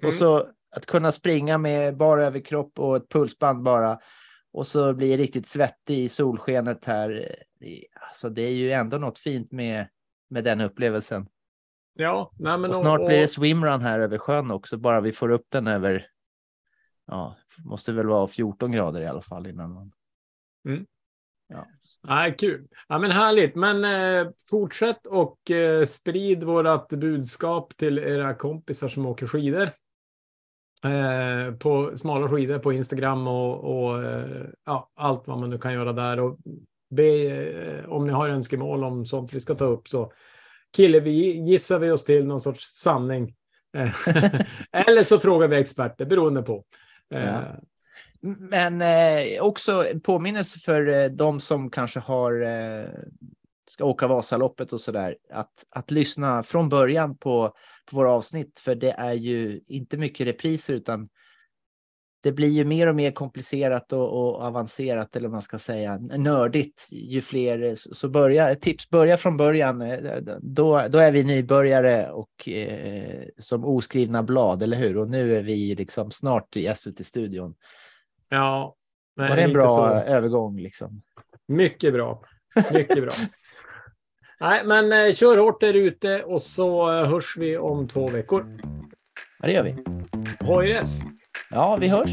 Mm. Och så att kunna springa med bara överkropp och ett pulsband bara. Och så blir riktigt svettig i solskenet här. Det, alltså det är ju ändå något fint med, med den upplevelsen. Ja, nej, men Och och- snart och- blir det swimrun här över sjön också, bara vi får upp den över. Ja, måste väl vara 14 grader i alla fall innan man. Nej, kul. Ja, men härligt. Men eh, fortsätt och eh, sprid vårat budskap till era kompisar som åker skidor. Eh, på smala skidor på Instagram och, och eh, ja, allt vad man nu kan göra där. Och be, eh, om ni har önskemål om sånt vi ska ta upp så kille vi gissar vi oss till någon sorts sanning. Eh, eller så frågar vi experter beroende på. Eh, ja. Men eh, också en påminnelse för eh, de som kanske har eh, ska åka Vasaloppet och så där att att lyssna från början på på våra avsnitt, för det är ju inte mycket repriser utan det blir ju mer och mer komplicerat och, och avancerat eller vad man ska säga nördigt ju fler så börja ett tips börja från början eh, då då är vi nybörjare och eh, som oskrivna blad eller hur och nu är vi liksom snart i SVT studion ja, var det en bra så. övergång liksom? Mycket bra. Mycket bra. Nej, men eh, kör hårt där ute och så eh, hörs vi om två veckor. Ja, det gör vi. Hojres! Ja, vi hörs.